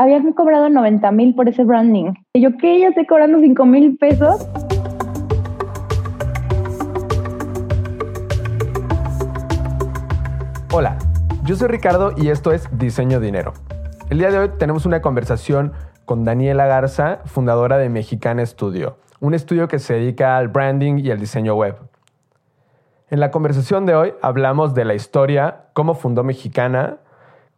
habían cobrado 90 mil por ese branding. Y yo, ¿qué? Ya estoy cobrando 5 mil pesos. Hola, yo soy Ricardo y esto es Diseño Dinero. El día de hoy tenemos una conversación con Daniela Garza, fundadora de Mexicana Studio, un estudio que se dedica al branding y al diseño web. En la conversación de hoy hablamos de la historia, cómo fundó Mexicana,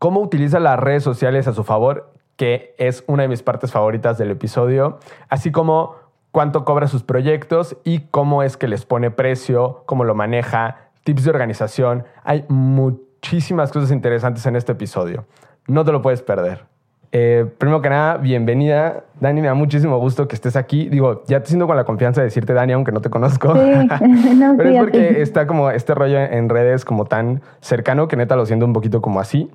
cómo utiliza las redes sociales a su favor, que es una de mis partes favoritas del episodio, así como cuánto cobra sus proyectos y cómo es que les pone precio, cómo lo maneja, tips de organización. Hay muchísimas cosas interesantes en este episodio. No te lo puedes perder. Eh, primero que nada, bienvenida. Dani, me da muchísimo gusto que estés aquí. Digo, ya te siento con la confianza de decirte Dani, aunque no te conozco. Sí. Pero es porque está como este rollo en redes como tan cercano que neta lo siento un poquito como así.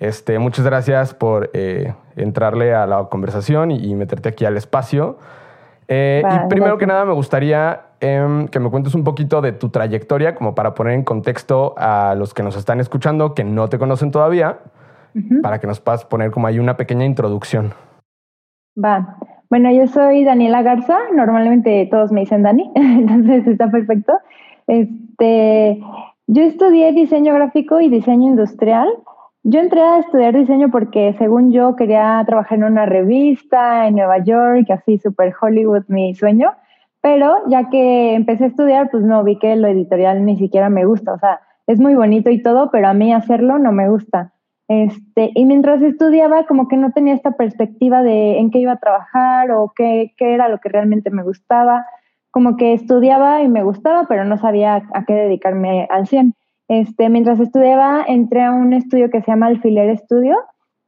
Este, muchas gracias por eh, entrarle a la conversación y, meterte aquí al espacio. Eh, y primero que nada me gustaría em, que me cuentes un poquito de tu trayectoria, como para poner en contexto a los que nos están escuchando que no te conocen todavía, para que nos puedas poner como ahí una pequeña introducción. Va. Bueno, yo soy Daniela Garza, normalmente todos me dicen Dani, entonces está perfecto. Este, yo estudié diseño gráfico y diseño industrial. Yo entré a estudiar diseño porque según yo quería trabajar en una revista en Nueva York, así super Hollywood mi sueño, pero ya que empecé a estudiar, pues no vi que lo editorial ni siquiera me gusta, o sea, es muy bonito y todo, pero a mí hacerlo no me gusta. Este, y mientras estudiaba, como que no tenía esta perspectiva de en qué iba a trabajar o qué, qué era lo que realmente me gustaba. Como que estudiaba y me gustaba, pero no sabía a qué dedicarme al 100. Este, mientras estudiaba, entré a un estudio que se llama Alfiler Estudio,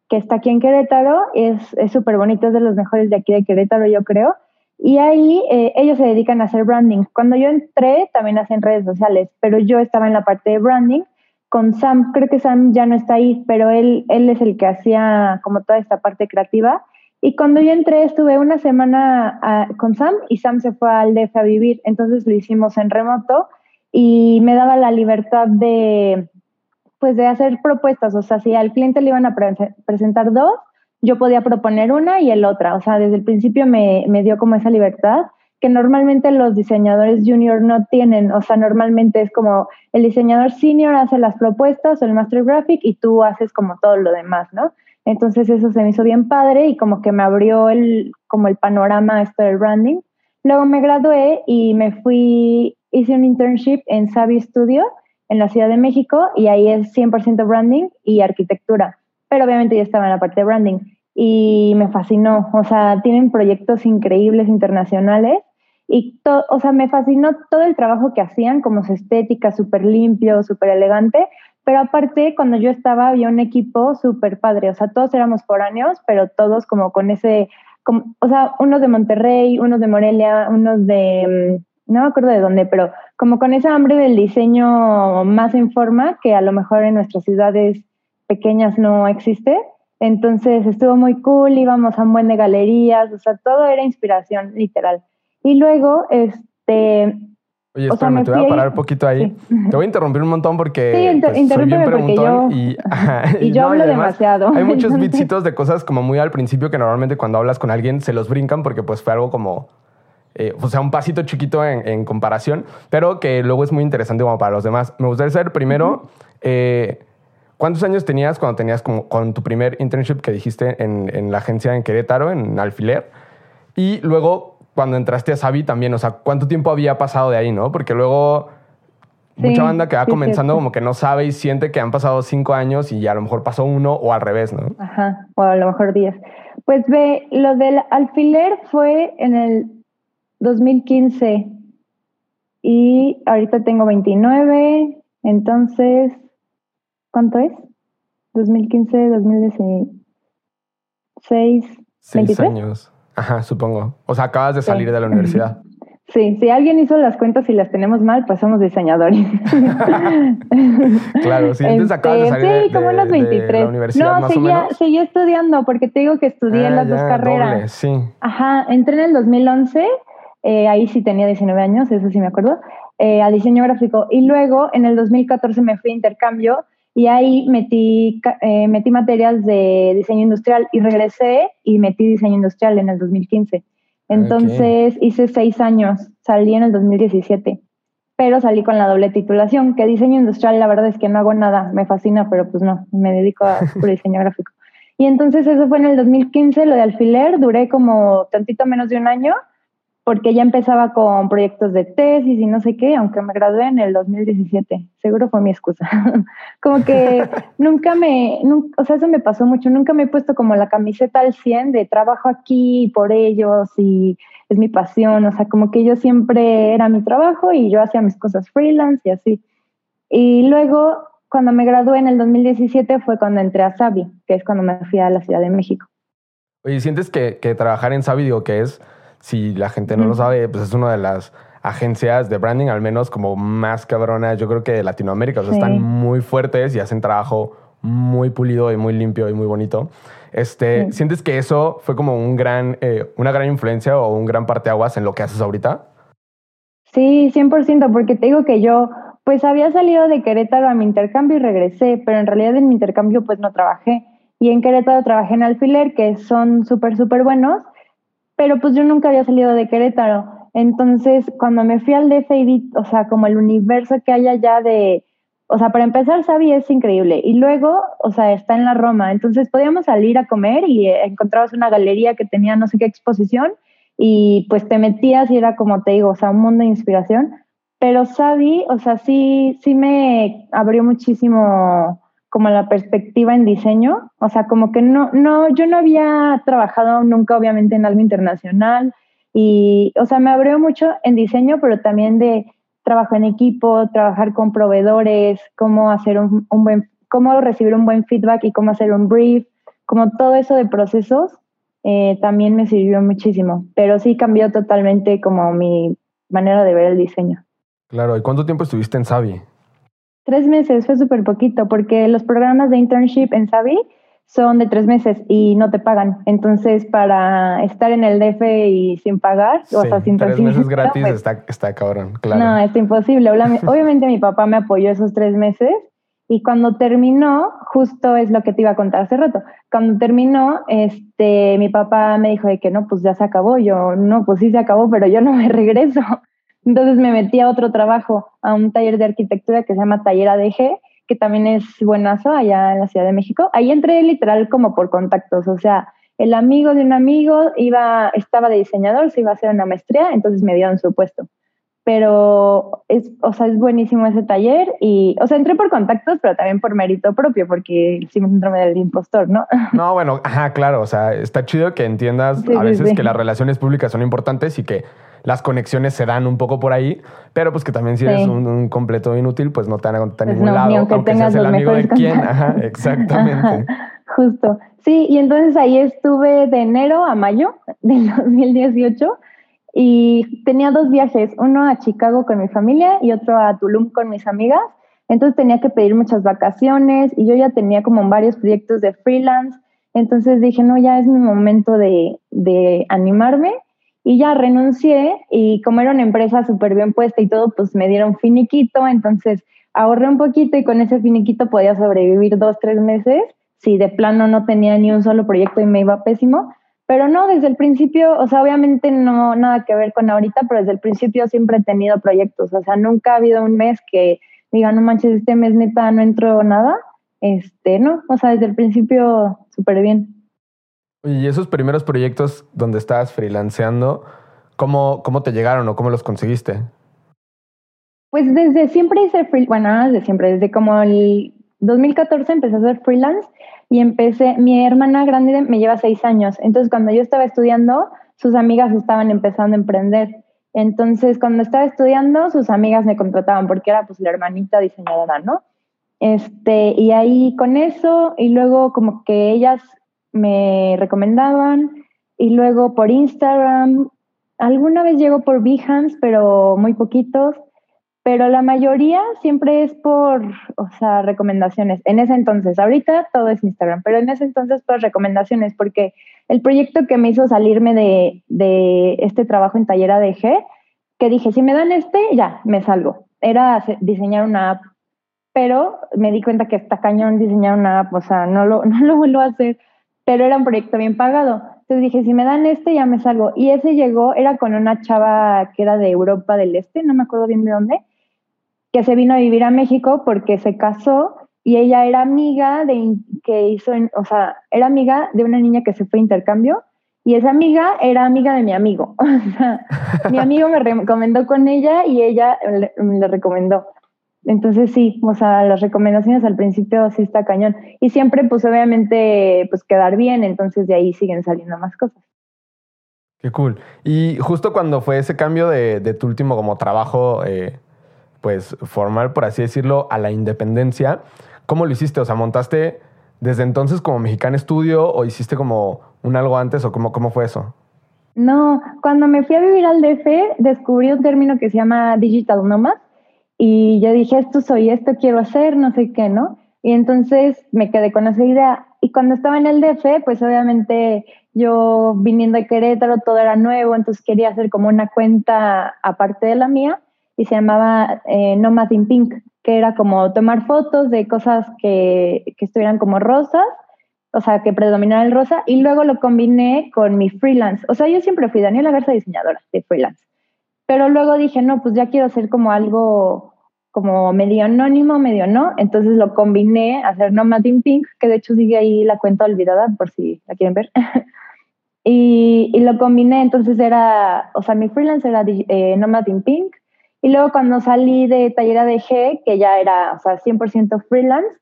que está aquí en Querétaro, es súper bonito, es de los mejores de aquí de Querétaro, yo creo. Y ahí eh, ellos se dedican a hacer branding. Cuando yo entré, también hacen redes sociales, pero yo estaba en la parte de branding con Sam. Creo que Sam ya no está ahí, pero él, él es el que hacía como toda esta parte creativa. Y cuando yo entré, estuve una semana ah, con Sam y Sam se fue al DF a vivir. Entonces lo hicimos en remoto y me daba la libertad de, pues, de hacer propuestas. O sea, si al cliente le iban a presentar dos, yo podía proponer una y el otra. O sea, desde el principio me, me dio como esa libertad que normalmente los diseñadores junior no tienen. O sea, normalmente es como el diseñador senior hace las propuestas o el master graphic y tú haces como todo lo demás, ¿no? Entonces eso se me hizo bien padre y como que me abrió el, como el panorama esto del branding. Luego me gradué y me fui hice un internship en Savvy Studio en la Ciudad de México y ahí es 100% branding y arquitectura. Pero obviamente yo estaba en la parte de branding y me fascinó. O sea, tienen proyectos increíbles internacionales y, o sea, me fascinó todo el trabajo que hacían, como su estética, súper limpio, súper elegante. Pero aparte, cuando yo estaba, había un equipo súper padre. O sea, todos éramos foráneos, pero todos como con ese, como, o sea, unos de Monterrey, unos de Morelia, unos de mm, no me acuerdo de dónde, pero como con esa hambre del diseño más en forma que a lo mejor en nuestras ciudades pequeñas no existe. Entonces estuvo muy cool, íbamos a un buen de galerías, o sea, todo era inspiración, literal. Y luego, este... Oye, espérame, te voy a parar un poquito ahí. Te voy a interrumpir un montón porque sí, pues, soy bien preguntón y, y, yo hablo demasiado. Hay muchos bitsitos de cosas como muy al principio que normalmente cuando hablas con alguien se los brincan porque pues fue algo como eh, o sea, un pasito chiquito en, comparación, pero que luego es muy interesante como para los demás. Me gustaría saber primero, eh, ¿cuántos años tenías cuando tenías como, con tu primer internship que dijiste en, en, la agencia en Querétaro, en Alfiler? Y luego, cuando entraste a Savi también, o sea, ¿cuánto tiempo había pasado de ahí, no? Porque luego... mucha banda que va comenzando como que no sabe y siente que han pasado cinco años y a lo mejor pasó uno o al revés, ¿no? Ajá, o a lo mejor diez. Pues ve, lo del alfiler fue en el 2015 y ahorita tengo 29, entonces, ¿cuánto es? 2015, 2016, Seis 23? años. Ajá, supongo. O sea, acabas de salir de la universidad. Sí, si alguien hizo las cuentas y las tenemos mal, pues somos diseñadores. claro, sí, entonces acabas de salir sí, como unos 23. no, seguía, seguía estudiando porque te digo que estudié ah, las dos carreras. sí. Ajá, entré en el 2011 eh, ahí sí tenía 19 años, eso sí me acuerdo, eh, a diseño gráfico. Y luego en el 2014 me fui a intercambio y ahí metí, eh, metí materias de diseño industrial y regresé y metí diseño industrial en el 2015. Entonces hice seis años, salí en el 2017, pero salí con la doble titulación, que diseño industrial la verdad es que no hago nada, me fascina, pero pues no, me dedico a diseño gráfico. Y entonces eso fue en el 2015, lo de alfiler, duré como tantito menos de un año porque ya empezaba con proyectos de tesis y no sé qué, aunque me gradué en el 2017. Seguro fue mi excusa. como que nunca me, o sea, eso me pasó mucho, nunca me he puesto como la camiseta al 100 de trabajo aquí por ellos y es mi pasión, o sea, como que yo siempre era mi trabajo y yo hacía mis cosas freelance y así. Y luego, cuando me gradué en el 2017 fue cuando entré a Sabi, que es cuando me fui a la Ciudad de México. Oye, ¿sientes que, que trabajar en Sabi, digo, que es si la gente no lo sabe, pues es una de las agencias de branding, al menos como más cabronas, yo creo que de Latinoamérica. O sea, están muy fuertes y hacen trabajo muy pulido y muy limpio y muy bonito. Este, ¿Sientes que eso fue como un gran, eh, una gran influencia o un gran parteaguas en lo que haces ahorita? Sí, 100%, porque te digo que yo pues había salido de Querétaro a mi intercambio y regresé, pero en realidad en mi intercambio pues no trabajé. Y en Querétaro trabajé en alfiler, que son súper, súper buenos, pero pues yo nunca había salido de Querétaro. Entonces, cuando me fui al DF o sea, como el universo que hay allá de, o sea, para empezar, Sabi es increíble. Y luego, o sea, está en la Roma. Entonces, podíamos salir a comer y eh, encontrabas una galería que tenía no sé qué exposición y pues te metías y era como te digo, o sea, un mundo de inspiración. Pero Sabi, o sea, sí, sí me abrió muchísimo como la perspectiva en diseño, o sea, como que no, no, yo no había trabajado nunca obviamente en algo internacional y, o sea, me abrió mucho en diseño, pero también de trabajo en equipo, trabajar con proveedores, cómo hacer un, buen, cómo recibir un buen feedback y cómo hacer un brief, como todo eso de procesos, eh, también me sirvió muchísimo, pero sí cambió totalmente como mi manera de ver el diseño. Claro, ¿y cuánto tiempo estuviste en Savi? Tres meses, fue súper poquito, porque los programas de internship en Savi son de tres meses y no te pagan. Entonces, para estar en el DF y sin pagar, o sea, sin Tres meses gratis pues está, está cabrón, claro. No, es imposible. Obviamente mi papá me apoyó esos tres meses y cuando terminó, justo es lo que te iba a contar hace rato, cuando terminó, este, mi papá me dijo de que no, pues ya se acabó. Yo, no, pues sí se acabó, pero yo no me regreso. Entonces me metí a otro trabajo, a un taller de arquitectura que se llama Taller ADG, que también es buenazo allá en la Ciudad de México. Ahí entré literal como por contactos, o sea, el amigo de un amigo iba, estaba de diseñador, se iba a hacer una maestría, entonces me dieron su puesto. Pero es, o sea, es buenísimo ese taller y, o sea, entré por contactos, pero también por mérito propio, porque el síndrome del impostor, ¿no? No, bueno, ajá, claro, o sea, está chido que entiendas a veces que las relaciones públicas son importantes y que las conexiones se dan un poco por ahí, pero pues que también si eres un, completo inútil, pues no te van a contar pues ningún lado, aunque, aunque seas el amigo de quién. Ajá, exactamente. justo. Sí, y entonces ahí estuve de enero a mayo del 2018 y tenía dos viajes, uno a Chicago con mi familia y otro a Tulum con mis amigas. Entonces tenía que pedir muchas vacaciones y yo ya tenía como varios proyectos de freelance. Entonces dije, no, ya es mi momento de, de animarme y ya renuncié y como era una empresa súper bien puesta y todo, pues me dieron finiquito, entonces ahorré un poquito y con ese finiquito podía sobrevivir dos, tres meses, si de plano no tenía ni un solo proyecto y me iba pésimo. Pero no, desde el principio, o sea, obviamente no nada que ver con ahorita, pero desde el principio siempre he tenido proyectos, o sea, nunca ha habido un mes que diga, no manches, este mes neta no entró nada, este, no, o sea, desde el principio súper bien. Y esos primeros proyectos donde estabas freelanceando, ¿cómo, cómo te llegaron o cómo los conseguiste? Pues desde siempre hice freelance, bueno, desde siempre, desde como el 2014 empecé a hacer freelance y empecé, mi hermana grande me lleva seis años, entonces cuando yo estaba estudiando, sus amigas estaban empezando a emprender. Entonces, cuando estaba estudiando, sus amigas me contrataban porque era pues la hermanita diseñadora, ¿no? Este, y ahí con eso, y luego como que ellas me recomendaban y luego por Instagram, alguna vez llego por Behance, pero muy poquitos, pero la mayoría siempre es por, o sea, recomendaciones. En ese entonces, ahorita todo es Instagram, pero en ese entonces por recomendaciones, porque el proyecto que me hizo salirme de, de este trabajo en taller ADG, que dije, si me dan este, ya, me salgo. Era diseñar una app pero me di cuenta que está cañón diseñar una app, o sea, no lo, no lo vuelvo a hacer, pero era un proyecto bien pagado. Entonces dije, si me dan este, ya me salgo. Y ese llegó, era con una chava que era de Europa del Este, no me acuerdo bien de dónde, que se vino a vivir a México porque se casó y ella era amiga de, que hizo, o sea, era amiga de una niña que se fue a intercambio y esa amiga era amiga de mi amigo. O sea, mi amigo me recomendó con ella y ella le, recomendó. Entonces sí, o sea, las recomendaciones al principio sí está cañón. Y siempre, pues obviamente, pues quedar bien, entonces de ahí siguen saliendo más cosas. Qué cool. Y justo cuando fue ese cambio de, de tu último como trabajo, eh, pues formal, por así decirlo, a la independencia, ¿cómo lo hiciste? O sea, ¿montaste desde entonces como Mexicana Estudio o hiciste como un algo antes o cómo, cómo fue eso? No, cuando me fui a vivir al DF descubrí un término que se llama Digital Nomad y yo dije, esto soy, esto quiero hacer, no sé qué, ¿no? Y entonces me quedé con esa idea. Y cuando estaba en el DF, pues obviamente yo viniendo de Querétaro, todo era nuevo, entonces quería hacer como una cuenta aparte de la mía y se llamaba eh, Nomad in Pink, que era como tomar fotos de cosas que, que estuvieran como rosas, o sea, que predominara el rosa, y luego lo combiné con mi freelance. O sea, yo siempre fui Daniela Garza diseñadora de freelance, pero luego dije, no, pues ya quiero hacer como algo como medio anónimo, medio no, entonces lo combiné a hacer Nomad in Pink, que de hecho sigue ahí la cuenta olvidada por si la quieren ver. y, y, lo combiné, entonces era, o sea, mi freelance era eh, Nomad in Pink, y luego cuando salí de Tallera de G, que ya era, o sea, 100% freelance,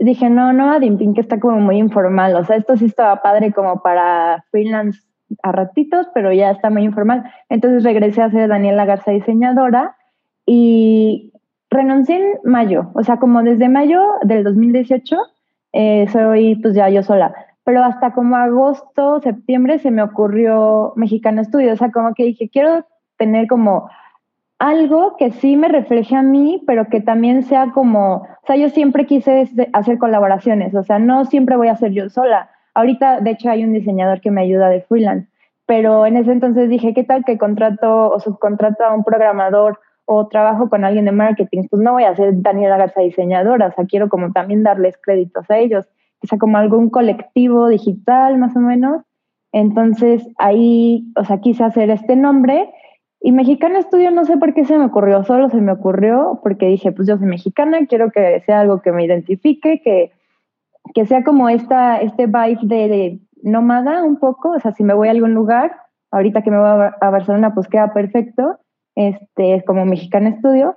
dije, no, no, Adimpin, que está como muy informal. O sea, esto sí estaba padre como para freelance a ratitos, pero ya está muy informal. Entonces regresé a ser Daniela Garza diseñadora y renuncié en mayo. O sea, como desde mayo del 2018 eh, soy pues ya yo sola. Pero hasta como agosto, septiembre se me ocurrió Mexicano Estudio. O sea, como que dije, quiero tener como algo que sí me refleje a mí, pero que también sea como, o sea, yo siempre quise hacer colaboraciones, o sea, no siempre voy a ser yo sola. Ahorita, de hecho, hay un diseñador que me ayuda de freelance, pero en ese entonces dije, ¿qué tal que contrato o subcontrato a un programador o trabajo con alguien de marketing? Pues no voy a ser Daniela Garza diseñadora, o sea, quiero como también darles créditos a ellos, que sea como algún colectivo digital más o menos. Entonces ahí, o sea, quise hacer este nombre y Mexicana Estudio no sé por qué se me ocurrió, solo se me ocurrió porque dije, pues yo soy mexicana, quiero que sea algo que me identifique, que, que sea como esta, este vibe de, nómada un poco, o sea, si me voy a algún lugar, ahorita que me voy a, Barcelona, pues queda perfecto, este, es como Mexicana Estudio.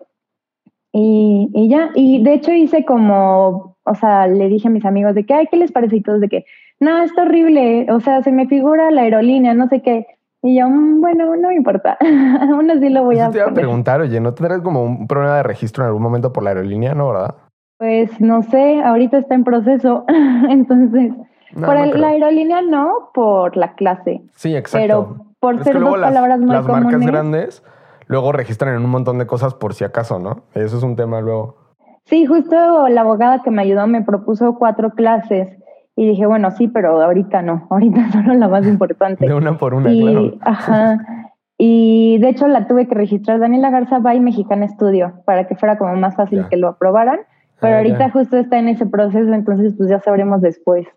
Y, y, ya, y de hecho hice como, o sea, le dije a mis amigos de que, ay, ¿qué les parece? Y todos de que, no, está horrible, o sea, se me figura la aerolínea, no sé qué. Y yo, mm, bueno, no me importa. Aún así lo voy a. Te iba a preguntar, oye, ¿no tendrás como un problema de registro en algún momento por la aerolínea, no, verdad? Pues no sé, ahorita está en proceso. Entonces, por la aerolínea no, por la clase. Sí, exacto. Pero por ser dos palabras muy las comunes. marcas grandes luego registran en un montón de cosas por si acaso, ¿no? Eso es un tema luego. Sí, justo la abogada que me ayudó me propuso cuatro clases y dije, bueno, sí, pero ahorita no, ahorita solo la más importante. De una por una, y, claro. Ajá. Y de hecho la tuve que registrar Daniela Garza by Mexicana Estudio para que fuera como más fácil que lo aprobaran. Pero ah, ahorita justo está en ese proceso, entonces pues ya sabremos después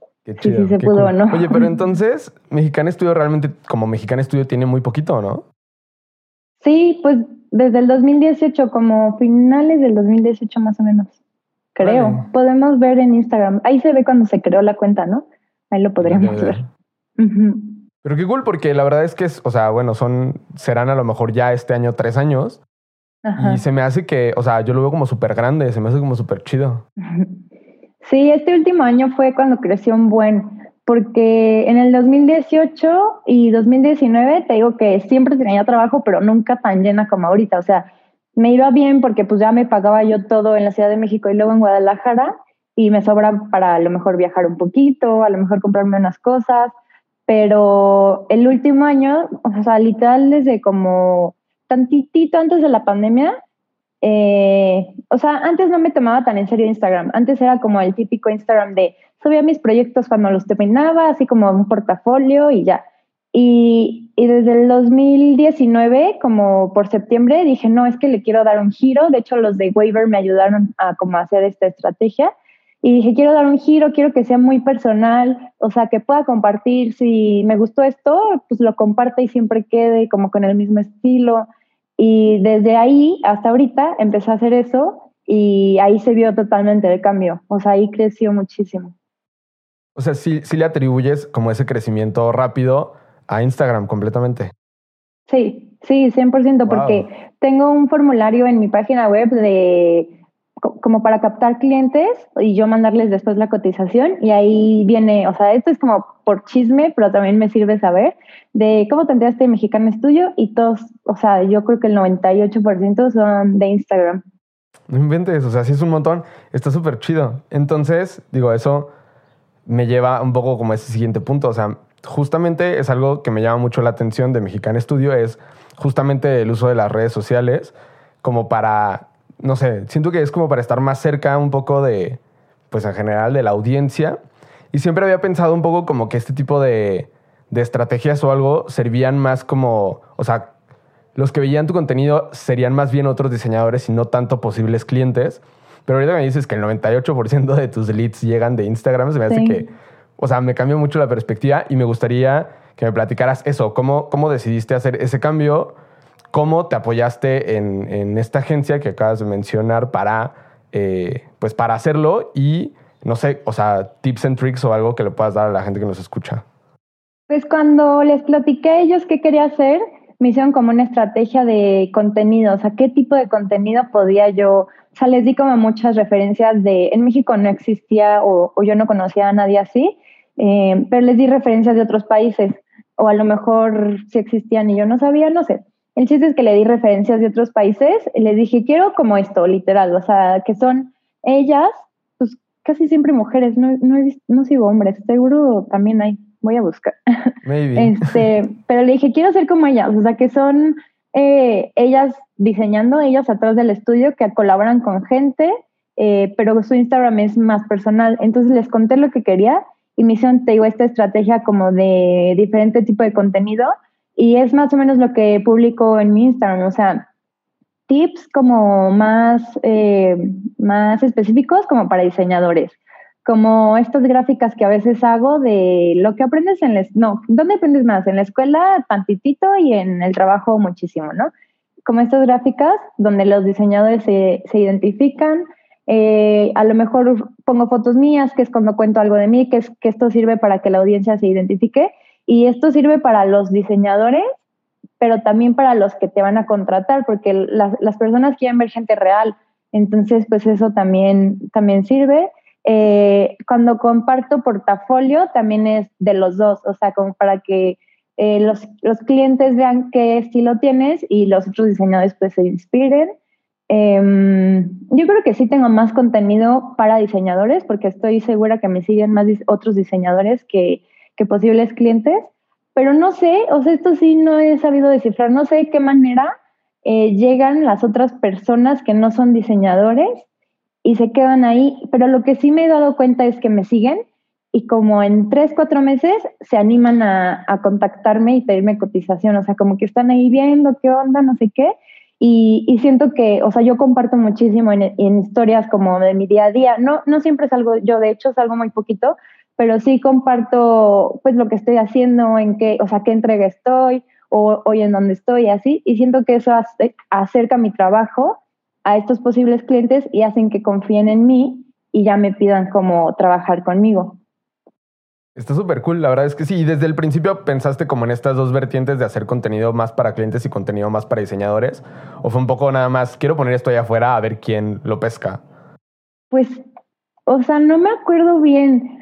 si se pudo o no. Oye, pero entonces Mexicana Estudio realmente como Mexicana Estudio tiene muy poquito, ¿no? Sí, pues desde el 2018, como finales del 2018 más o menos creo. Podemos ver en Instagram. Ahí se ve cuando se creó la cuenta, ¿no? Ahí lo podríamos ver. Pero qué cool, porque la verdad es que, es, o sea, bueno, son, serán a lo mejor ya este año tres años. Y se me hace que, o sea, yo lo veo como súper grande, se me hace como súper chido. Sí, este último año fue cuando creció un buen, porque en el 2018 y 2019 te digo que siempre tenía trabajo, pero nunca tan llena como ahorita. O sea, me iba bien porque pues ya me pagaba yo todo en la Ciudad de México y luego en Guadalajara y me sobra para a lo mejor viajar un poquito, a lo mejor comprarme unas cosas, pero el último año, o sea, literal desde como tantitito antes de la pandemia, eh, o sea, antes no me tomaba tan en serio Instagram, antes era como el típico Instagram de subía mis proyectos cuando los terminaba, así como un portafolio y ya. Y, y, desde el 2019, como por septiembre, dije, no, es que le quiero dar un giro. De hecho, los de Waiver me ayudaron a como hacer esta estrategia. Y dije, quiero dar un giro, quiero que sea muy personal, o sea, que pueda compartir. Si me gustó esto, pues lo comparte y siempre quede como con el mismo estilo. Y desde ahí hasta ahorita empecé a hacer eso y ahí se vio totalmente el cambio. O sea, ahí creció muchísimo. O sea, sí, sí le atribuyes como ese crecimiento rápido a Instagram completamente. Sí, sí, 100%, porque tengo un formulario en mi página web de como para captar clientes y yo mandarles después la cotización y ahí viene, o sea, esto es como por chisme, pero también me sirve saber de cómo te enteraste Mexicano Estudio y todos, o sea, yo creo que el 98% son de Instagram. No inventes, o sea, sí es un montón, está súper chido. Entonces, digo, eso me lleva un poco como a ese siguiente punto, o sea, justamente es algo que me llama mucho la atención de Mexicano Estudio, es justamente el uso de las redes sociales como para no sé, siento que es como para estar más cerca un poco de, pues en general, de la audiencia. Y siempre había pensado un poco como que este tipo de, de estrategias o algo servían más como, o sea, los que veían tu contenido serían más bien otros diseñadores y no tanto posibles clientes. Pero ahorita me dices que el 98% de tus leads llegan de Instagram, se me hace que, o sea, me cambió mucho la perspectiva y me gustaría que me platicaras eso, cómo, cómo decidiste hacer ese cambio ¿Cómo te apoyaste en, esta agencia que acabas de mencionar para, eh, pues para hacerlo? Y no sé, o sea, tips and tricks o algo que le puedas dar a la gente que nos escucha. Pues cuando les platiqué a ellos qué quería hacer, me hicieron como una estrategia de contenido, o sea, qué tipo de contenido podía yo, o sea, les di como muchas referencias de, en México no existía o, yo no conocía a nadie así, eh, pero les di referencias de otros países, o a lo mejor si existían y yo no sabía, no sé. El chiste es que le di referencias de otros países, y le dije, quiero como esto, literal, o sea, que son ellas, pues casi siempre mujeres, no, no, no sigo hombres, seguro también hay, voy a buscar. Este, pero le dije, quiero ser como ellas, o sea, que son eh, ellas diseñando, ellas atrás del estudio, que colaboran con gente, eh, pero su Instagram es más personal. Entonces les conté lo que quería y me hicieron, te digo, esta estrategia como de diferente tipo de contenido y es más o menos lo que publico en mi Instagram, o sea, tips como más, eh, más específicos como para diseñadores, como estas gráficas que a veces hago de lo que aprendes en la... No, ¿dónde aprendes más? En la escuela, tantitito y en el trabajo muchísimo, ¿no? Como estas gráficas donde los diseñadores se, se identifican, eh, a lo mejor pongo fotos mías, que es cuando cuento algo de mí, que, es, que esto sirve para que la audiencia se identifique y esto sirve para los diseñadores, pero también para los que te van a contratar, porque las, personas quieren ver gente real. Entonces, pues eso también, también sirve. Eh, cuando comparto portafolio, también es de los dos, o sea, como para que eh, los, los, clientes vean qué estilo tienes y los otros diseñadores pues se inspiren. Em, yo creo que sí tengo más contenido para diseñadores porque estoy segura que me siguen más otros diseñadores que, que posibles clientes, pero no sé, o sea, esto sí no he sabido descifrar, no sé de qué manera eh, llegan las otras personas que no son diseñadores y se quedan ahí, pero lo que sí me he dado cuenta es que me siguen y como en tres, cuatro meses se animan a, contactarme y pedirme cotización, o sea, como que están ahí viendo qué onda, no sé qué, y, siento que, o sea, yo comparto muchísimo en, en, historias como de mi día a día, no, no siempre salgo yo, de hecho salgo muy poquito, pero sí comparto pues lo que estoy haciendo, en qué, o sea, qué entrega estoy o hoy en dónde estoy, así, y siento que eso acerca mi trabajo a estos posibles clientes y hacen que confíen en mí y ya me pidan como trabajar conmigo. Está súper cool, la verdad es que sí. Y desde el principio pensaste como en estas dos vertientes de hacer contenido más para clientes y contenido más para diseñadores. ¿O fue un poco nada más, quiero poner esto allá afuera a ver quién lo pesca? Pues, o sea, no me acuerdo bien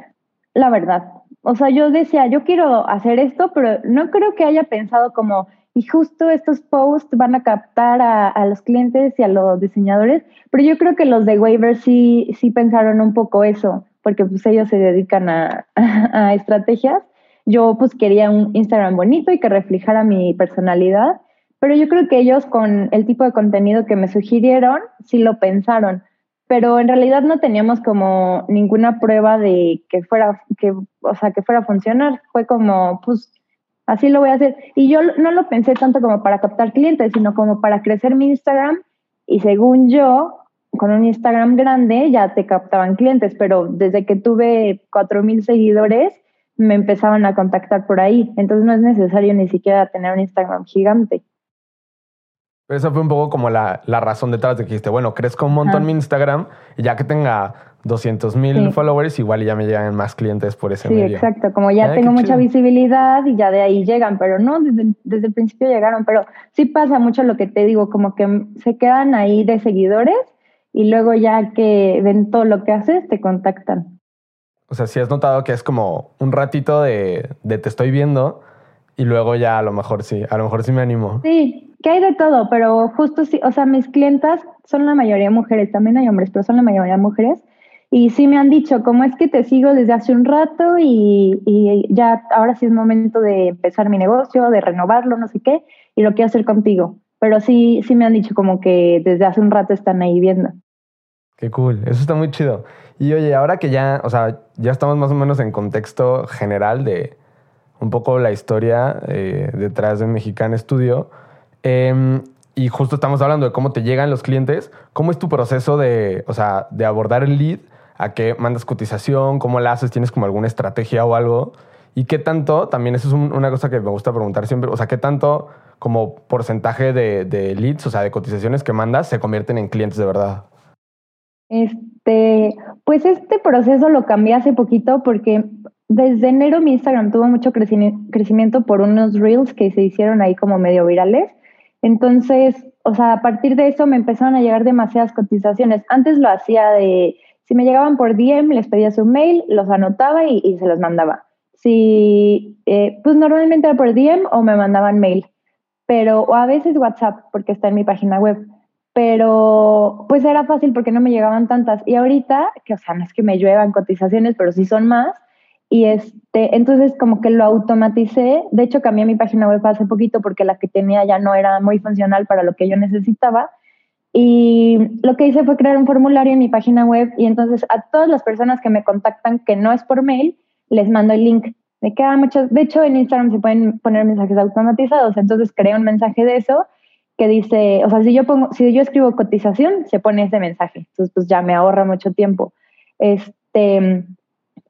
la verdad. O sea, yo decía, yo quiero hacer esto, pero no creo que haya pensado como, y justo estos posts van a captar a, los clientes y a los diseñadores, pero yo creo que los de Waiver sí, sí pensaron un poco eso, porque pues ellos se dedican a, a estrategias. Yo pues quería un Instagram bonito y que reflejara mi personalidad, pero yo creo que ellos con el tipo de contenido que me sugirieron, sí lo pensaron pero en realidad no teníamos como ninguna prueba de que fuera, que, o sea, que fuera a funcionar. Fue como, pues, así lo voy a hacer. Y yo no lo pensé tanto como para captar clientes, sino como para crecer mi Instagram. Y según yo, con un Instagram grande ya te captaban clientes, pero desde que tuve 4.000 seguidores, me empezaban a contactar por ahí. Entonces no es necesario ni siquiera tener un Instagram gigante. Pero esa fue un poco como la, razón detrás de que dijiste, bueno, crezco un montón mi Instagram y ya que tenga 200 mil followers, igual ya me llegan más clientes por ese medio. Sí, exacto. Como ya tengo mucha visibilidad y ya de ahí llegan, pero no, desde, desde, el principio llegaron. Pero sí pasa mucho lo que te digo, como que se quedan ahí de seguidores y luego ya que ven todo lo que haces, te contactan. O sea, si has notado que es como un ratito de, de te estoy viendo y luego ya a lo mejor sí, a lo mejor sí me animo. Sí, que hay de todo, pero justo sí, o sea, mis clientas son la mayoría mujeres, también hay hombres, pero son la mayoría mujeres. Y sí me han dicho, como es que te sigo desde hace un rato y, y, ya ahora sí es momento de empezar mi negocio, de renovarlo, no sé qué, y lo quiero hacer contigo. Pero sí, sí me han dicho como que desde hace un rato están ahí viendo. Qué cool, eso está muy chido. Y oye, ahora que ya, o sea, ya estamos más o menos en contexto general de un poco la historia eh, detrás de Mexicana Studio, Em, y justo estamos hablando de cómo te llegan los clientes. ¿Cómo es tu proceso de, o sea, de abordar el lead? ¿A qué mandas cotización? ¿Cómo la haces? ¿Tienes como alguna estrategia o algo? ¿Y qué tanto? También eso es una cosa que me gusta preguntar siempre. O sea, ¿qué tanto como porcentaje de, de, leads, o sea, de cotizaciones que mandas, se convierten en clientes de verdad? Este, pues este proceso lo cambié hace poquito porque desde enero mi Instagram tuvo mucho crecimiento por unos reels que se hicieron ahí como medio virales entonces, o sea, a partir de eso me empezaron a llegar demasiadas cotizaciones. Antes lo hacía de, si me llegaban por DM, les pedía su mail, los anotaba y, se los mandaba. Si, eh, pues normalmente era por DM o me mandaban mail, pero, o a veces WhatsApp, porque está en mi página web. Pero, pues era fácil porque no me llegaban tantas. Y ahorita, que, o sea, no es que me lluevan cotizaciones, pero sí son más, y este, entonces como que lo automaticé. De hecho, cambié mi página web hace poquito porque la que tenía ya no era muy funcional para lo que yo necesitaba. Y lo que hice fue crear un formulario en mi página web y entonces a todas las personas que me contactan que no es por mail, les mando el link. Me queda ah, muchas, de hecho en Instagram se pueden poner mensajes automatizados, entonces creé un mensaje de eso que dice, o sea, si yo pongo, si yo escribo cotización, se pone ese mensaje. Entonces pues ya me ahorra mucho tiempo. Este,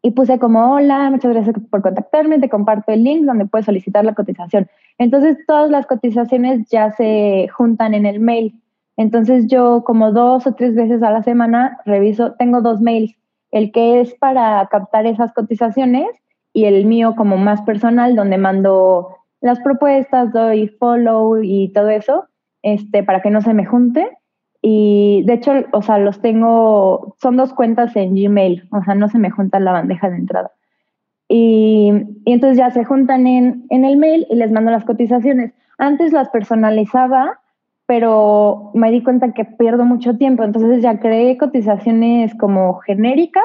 y puse como, hola, muchas gracias por contactarme, te comparto el link donde puedes solicitar la cotización. Entonces, todas las cotizaciones ya se juntan en el mail. Entonces, yo como dos o tres veces a la semana reviso, tengo dos mails, el que es para captar esas cotizaciones y el mío como más personal, donde mando las propuestas, doy follow y todo eso, este, para que no se me junte. Y de hecho, o sea, los tengo, son dos cuentas en Gmail, o sea, no se me junta la bandeja de entrada. Y, y, entonces ya se juntan en, en el mail y les mando las cotizaciones. Antes las personalizaba, pero me di cuenta que pierdo mucho tiempo, entonces ya creé cotizaciones como genéricas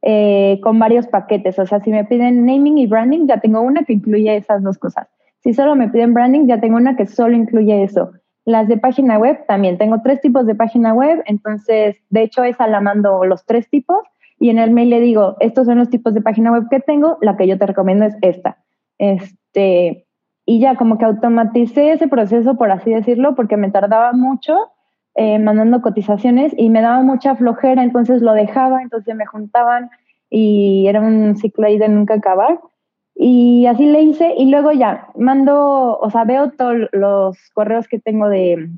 eh, con varios paquetes. O sea, si me piden naming y branding, ya tengo una que incluye esas dos cosas. Si solo me piden branding, ya tengo una que solo incluye eso. Las de página web también. Tengo tres tipos de página web, entonces, de hecho, esa la mando los tres tipos y en el mail le digo, estos son los tipos de página web que tengo, la que yo te recomiendo es esta. Este, y ya como que automaticé ese proceso, por así decirlo, porque me tardaba mucho eh, mandando cotizaciones y me daba mucha flojera, entonces lo dejaba, entonces me juntaban y era un ciclo ahí de nunca acabar. Y así le hice y luego ya mando, o sea, veo todos los correos que tengo de,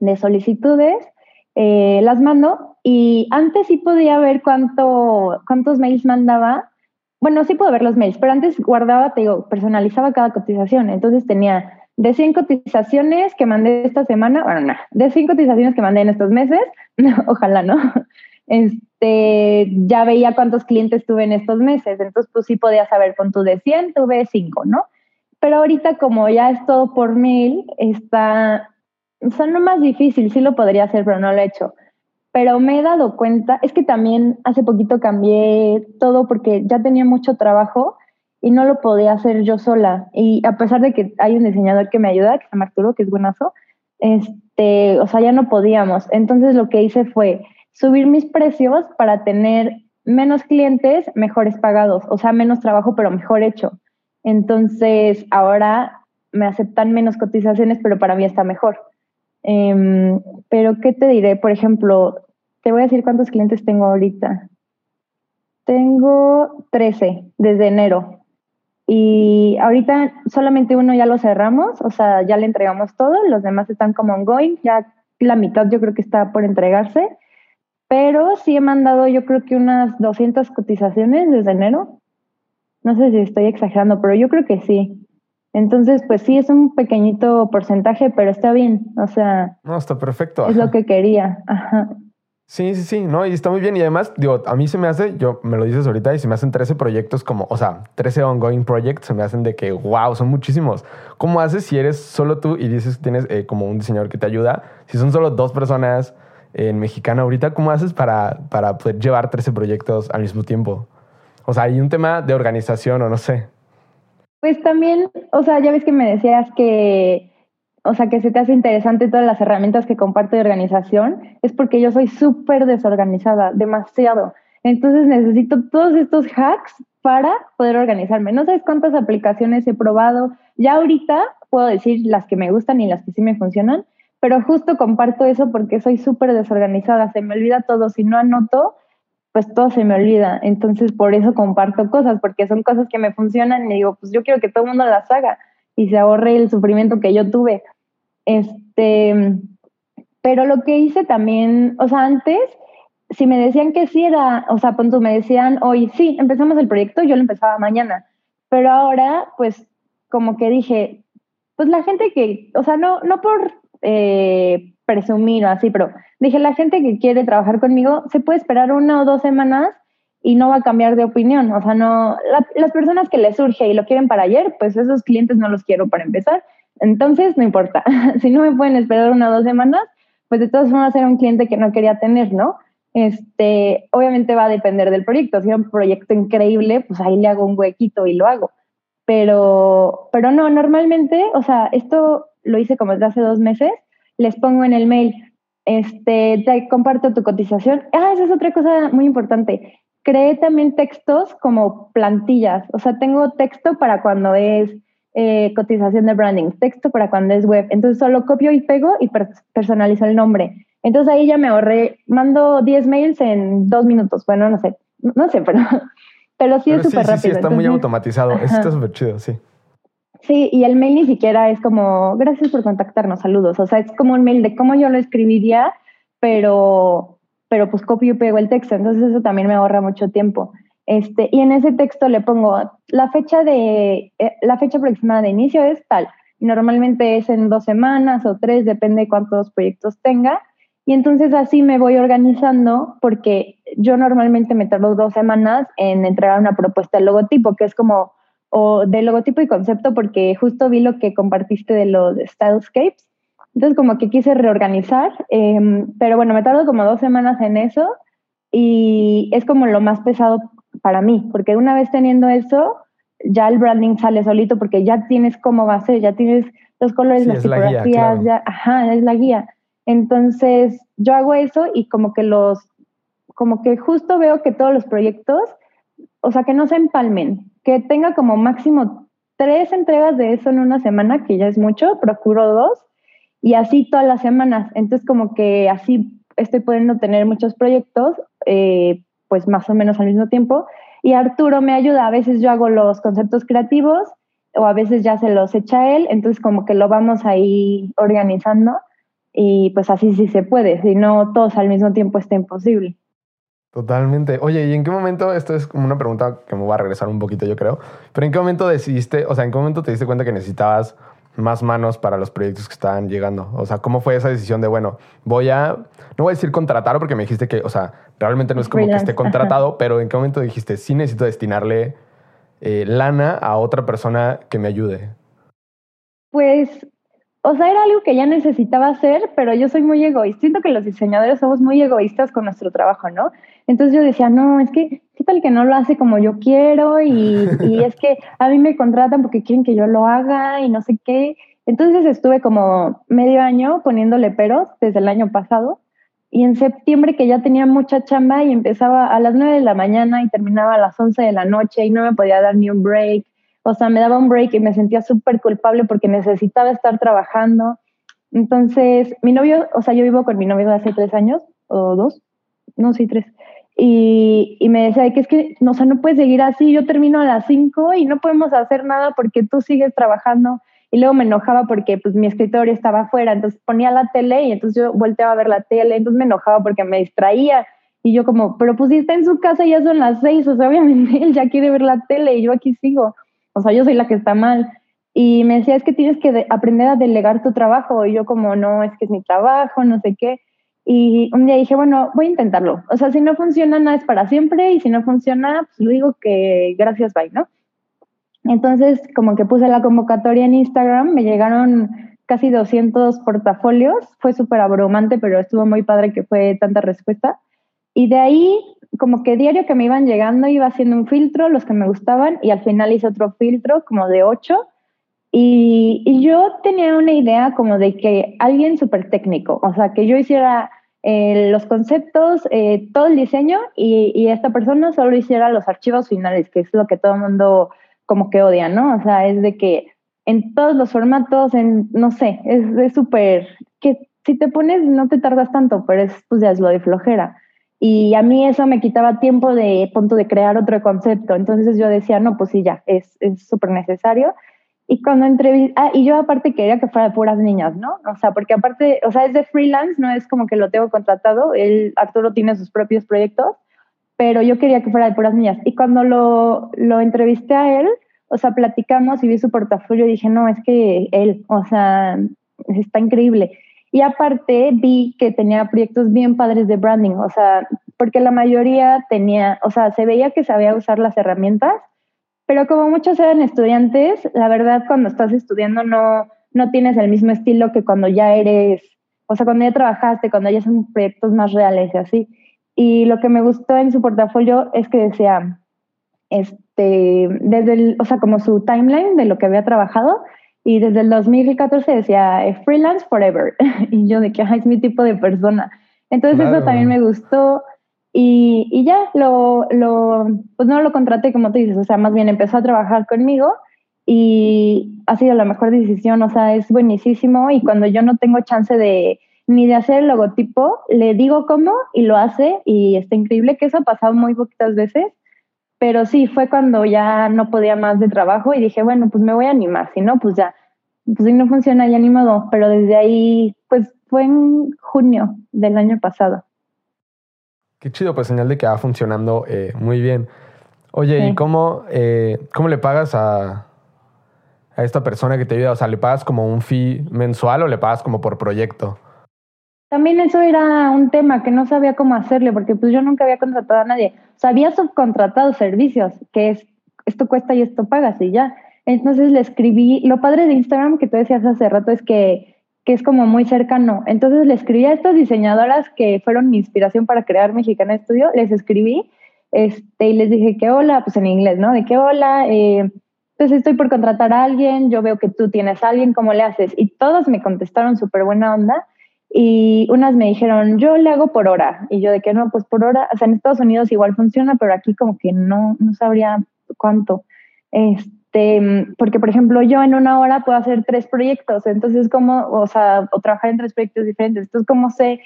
de solicitudes, eh, las mando y antes sí podía ver cuánto, cuántos mails mandaba. Bueno, sí puedo ver los mails, pero antes guardaba, te digo, personalizaba cada cotización. Entonces tenía de 100 cotizaciones que mandé esta semana, bueno, no, de 100 cotizaciones que mandé en estos meses, ojalá no, este, ya veía cuántos clientes tuve en estos meses, entonces pues sí podía saber con tu de 100 tuve 5, ¿no? Pero ahorita como ya es todo por mail, está, o sea, no más difícil, sí lo podría hacer, pero no lo he hecho. Pero me he dado cuenta, es que también hace poquito cambié todo porque ya tenía mucho trabajo y no lo podía hacer yo sola. Y a pesar de que hay un diseñador que me ayuda, que se llama Arturo, que es buenazo, este, o sea, ya no podíamos. Entonces lo que hice fue, subir mis precios para tener menos clientes, mejores pagados, o sea, menos trabajo, pero mejor hecho. Entonces, ahora me aceptan menos cotizaciones, pero para mí está mejor. Em, pero, ¿qué te diré? Por ejemplo, te voy a decir cuántos clientes tengo ahorita. Tengo 13 desde enero. Y ahorita solamente uno ya lo cerramos, o sea, ya le entregamos todo, los demás están como ongoing, ya la mitad yo creo que está por entregarse, pero sí he mandado yo creo que unas 200 cotizaciones desde enero. No sé si estoy exagerando, pero yo creo que sí. Entonces, pues sí, es un pequeñito porcentaje, pero está bien, o sea... No, está perfecto. Es lo que quería. Ajá. Sí, sí, sí, no, y está muy bien. Y además, digo, a mí se me hace, yo me lo dices ahorita, y se me hacen 13 proyectos como, o sea, 13 ongoing projects, se me hacen de que, wow, son muchísimos. ¿Cómo haces si eres solo tú y dices que tienes eh, como un diseñador que te ayuda? Si son solo dos personas en mexicana ahorita, ¿cómo haces para, para poder llevar 13 proyectos al mismo tiempo? O sea, hay un tema de organización o no sé. Pues también, o sea, ya ves que me decías que o sea, que se te hace interesante todas las herramientas que comparto de organización, es porque yo soy súper desorganizada, demasiado. Entonces necesito todos estos hacks para poder organizarme. No sabes cuántas aplicaciones he probado. Ya ahorita puedo decir las que me gustan y las que sí me funcionan, pero justo comparto eso porque soy súper desorganizada. Se me olvida todo. Si no anoto, pues todo se me olvida. Entonces por eso comparto cosas, porque son cosas que me funcionan y digo, pues yo quiero que todo el mundo las haga y se ahorre el sufrimiento que yo tuve. Este, pero lo que hice también, o sea, antes, si me decían que sí era, o sea, punto, me decían hoy, sí, empezamos el proyecto, yo lo empezaba mañana. Pero ahora, pues, como que dije, pues la gente que, o sea, no, no por eh, presumir o así, pero dije, la gente que quiere trabajar conmigo se puede esperar una o dos semanas y no va a cambiar de opinión. O sea, no, las personas que les surge y lo quieren para ayer, pues esos clientes no los quiero para empezar. Entonces, no importa. si no me pueden esperar una o dos semanas, pues de todas formas era un cliente que no quería tener, ¿no? Este, obviamente va a depender del proyecto. Si es un proyecto increíble, pues ahí le hago un huequito y lo hago. Pero, pero no, normalmente, o sea, esto lo hice como desde hace dos meses, les pongo en el mail, este, te comparto tu cotización. Ah, esa es otra cosa muy importante. Creé también textos como plantillas. O sea, tengo texto para cuando es eh, cotización de branding, texto para cuando es web. Entonces solo copio y pego y personalizo el nombre. Entonces ahí ya me ahorré, mando 10 mails en dos minutos. Bueno, no sé, no sé, pero, pero sí es súper rápido. Sí, está muy automatizado. Eso está súper chido, sí. Sí, y el mail ni siquiera es como, gracias por contactarnos, saludos. O sea, es como un mail de cómo yo lo escribiría, pero, pero pues copio y pego el texto. Entonces eso también me ahorra mucho tiempo. Este, y en ese texto le pongo la fecha de eh, la fecha aproximada de inicio es tal. Normalmente es en dos semanas o tres, depende de cuántos proyectos tenga. Y entonces así me voy organizando porque yo normalmente me tardo dos semanas en entregar una propuesta de logotipo, que es como o de logotipo y concepto, porque justo vi lo que compartiste de los Stylescapes. Entonces como que quise reorganizar, em, pero bueno, me tardo como dos semanas en eso y es como lo más pesado para mí, porque una vez teniendo eso, ya el branding sale solito porque ya tienes cómo va a ser, ya tienes los colores, las tipografías, ya, ajá, es la guía. Entonces, yo hago eso y como que los, como que justo veo que todos los proyectos, o sea, que no se empalmen, que tenga como máximo tres entregas de eso en una semana, que ya es mucho, procuro dos, y así todas las semanas. Entonces, como que así estoy pudiendo tener muchos proyectos eh, pues más o menos al mismo tiempo. Y Arturo me ayuda, a veces yo hago los conceptos creativos o a veces ya se los echa él, entonces como que lo vamos ahí organizando y pues así sí se puede, si no todos al mismo tiempo está imposible. Totalmente. Oye, ¿y en qué momento, esto es como una pregunta que me va a regresar un poquito yo creo, pero en qué momento decidiste, o sea, en qué momento te diste cuenta que necesitabas más manos para los proyectos que estaban llegando? O sea, ¿cómo fue esa decisión de, bueno, voy a, no voy a decir contratar porque me dijiste que, o sea, realmente no es como que esté contratado, pero ¿en qué momento dijiste, sí necesito destinarle eh, lana a otra persona que me ayude? Pues, o sea, era algo que ya necesitaba hacer, pero yo soy muy egoísta. Siento que los diseñadores somos muy egoístas con nuestro trabajo, ¿no? Entonces yo decía, no, es que, ¿qué tal que no lo hace como yo quiero? Y, y es que a mí me contratan porque quieren que yo lo haga y no sé qué. Entonces estuve como medio año poniéndole peros desde el año pasado. Y en septiembre que ya tenía mucha chamba y empezaba a las 9 de la mañana y terminaba a las 11 de la noche y no me podía dar ni un break. o sea, me daba un break y me sentía súper culpable porque necesitaba estar trabajando. Entonces, mi novio, o sea, yo vivo con mi novio de hace tres años o dos, no, sí, tres. Y, y, me decía que es que, no, o no puedes seguir así, yo termino a las cinco y no podemos hacer nada porque tú sigues trabajando. Y luego me enojaba porque pues mi escritorio estaba afuera, entonces ponía la tele y entonces yo volteaba a ver la tele, entonces me enojaba porque me distraía. Y yo como, pero pues si está en su casa ya son las seis, o sea, obviamente él ya quiere ver la tele y yo aquí sigo. O sea, yo soy la que está mal. Y me decía, es que tienes que aprender a delegar tu trabajo. Y yo como, no, es que es mi trabajo, no sé qué. Y un día dije, bueno, voy a intentarlo. O sea, si no funciona, nada es para siempre. Y si no funciona, pues lo digo que gracias, bye, ¿no? Entonces, como que puse la convocatoria en Instagram, me llegaron casi 200 portafolios. Fue súper abrumante, pero estuvo muy padre que fue tanta respuesta. Y de ahí, como que diario que me iban llegando, iba haciendo un filtro, los que me gustaban, y al final hice otro filtro, como de ocho. Y, y yo tenía una idea como de que alguien súper técnico, o sea, que yo hiciera eh, los conceptos, eh, todo el diseño, y, y, esta persona solo hiciera los archivos finales, que es lo que todo el mundo como que odia, ¿no? O sea, es de que en todos los formatos, en, no sé, es súper, que si te pones no te tardas tanto, pero es, pues ya es lo de flojera. Y a mí eso me quitaba tiempo de punto de crear otro concepto. Entonces yo decía, no, pues sí, ya, es súper necesario. Y cuando entrevisté, ah, y yo aparte quería que fuera de puras niñas, ¿no? O sea, porque aparte, o sea, es de freelance, no es como que lo tengo contratado, él, Arturo tiene sus propios proyectos, pero yo quería que fuera de puras niñas. Y cuando lo, lo entrevisté a él, o sea, platicamos y vi su portafolio y dije, no, es que él, o sea, está increíble. Y aparte vi que tenía proyectos bien padres de branding, o sea, porque la mayoría tenía, o sea, se veía que sabía usar las herramientas, pero como muchos eran estudiantes, la verdad cuando estás estudiando no, no tienes el mismo estilo que cuando ya eres, o sea, cuando ya trabajaste, cuando ya son proyectos más reales y así. Y lo que me gustó en su portafolio es que decía, este, desde el, o sea, como su timeline de lo que había trabajado, y desde el 2014 decía eh, freelance forever. y yo de que es mi tipo de persona. Entonces eso también me gustó. Y, y, ya lo, lo, pues no lo contraté como tú dices, o sea, más bien empezó a trabajar conmigo y ha sido la mejor decisión, o sea, es buenísimo y cuando yo no tengo chance de ni de hacer el logotipo, le digo cómo y lo hace y está increíble que eso ha pasado muy poquitas veces pero sí, fue cuando ya no podía más de trabajo y dije, bueno, pues me voy a animar, si no, pues ya, pues si no funciona, ya ni modo, pero desde ahí, pues fue en junio del año pasado. Qué chido, pues señal de que va funcionando eh, muy bien. Oye, ¿y cómo, eh, cómo le pagas a, a esta persona que te ayuda? O sea, ¿le pagas como un fee mensual o le pagas como por proyecto? También eso era un tema que no sabía cómo hacerle, porque pues yo nunca había contratado a nadie. O sea, había subcontratado servicios, que es esto cuesta y esto pagas y ya. Entonces le escribí, lo padre de Instagram que tú decías hace rato es que, que es como muy cercano. Entonces le escribí a estas diseñadoras que fueron mi inspiración para crear Mexicana Estudio, les escribí este, y les dije que hola, pues en inglés, ¿no? De que hola, eh, pues estoy por contratar a alguien, yo veo que tú tienes a alguien, ¿cómo le haces? Y todas me contestaron súper buena onda y unas me dijeron, yo le hago por hora. Y yo de que no, pues por hora, o sea, en Estados Unidos igual funciona, pero aquí como que no, no sabría cuánto. Este, porque por ejemplo, yo en una hora puedo hacer tres proyectos, entonces como, o sea, o trabajar en tres proyectos diferentes. Entonces, como sé,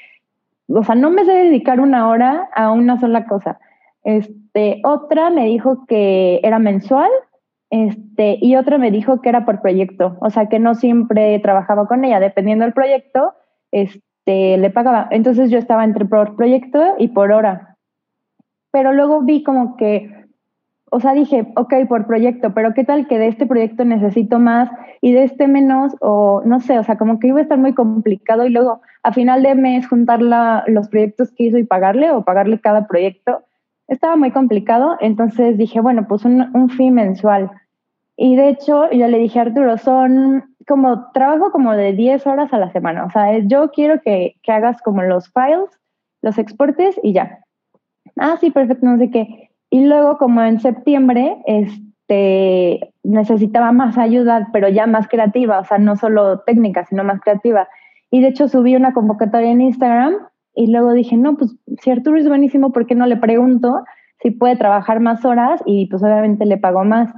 o sea, no me sé dedicar una hora a una sola cosa. Este, otra me dijo que era mensual, este, y otra me dijo que era por proyecto, o sea, que no siempre trabajaba con ella, dependiendo del proyecto, este, le pagaba. Entonces yo estaba entre por proyecto y por hora. Pero luego vi como que, o sea, dije, ok, por proyecto, pero ¿qué tal que de este proyecto necesito más y de este menos? O no sé, o sea, como que iba a estar muy complicado y luego a final de mes juntar los proyectos que hizo y pagarle o pagarle cada proyecto. Estaba muy complicado, entonces dije, bueno, pues un, un fee mensual. Y de hecho, yo le dije a Arturo, son como trabajo como de 10 horas a la semana. O sea, yo quiero que, que hagas como los files, los exportes y ya. Ah, sí, perfecto, no sé qué. Y luego, como en septiembre, este, necesitaba más ayuda, pero ya más creativa, o sea, no solo técnica, sino más creativa. Y de hecho subí una convocatoria en Instagram y luego dije, no, pues si Arturo es buenísimo, ¿por qué no le pregunto si puede trabajar más horas? Y pues obviamente le pago más.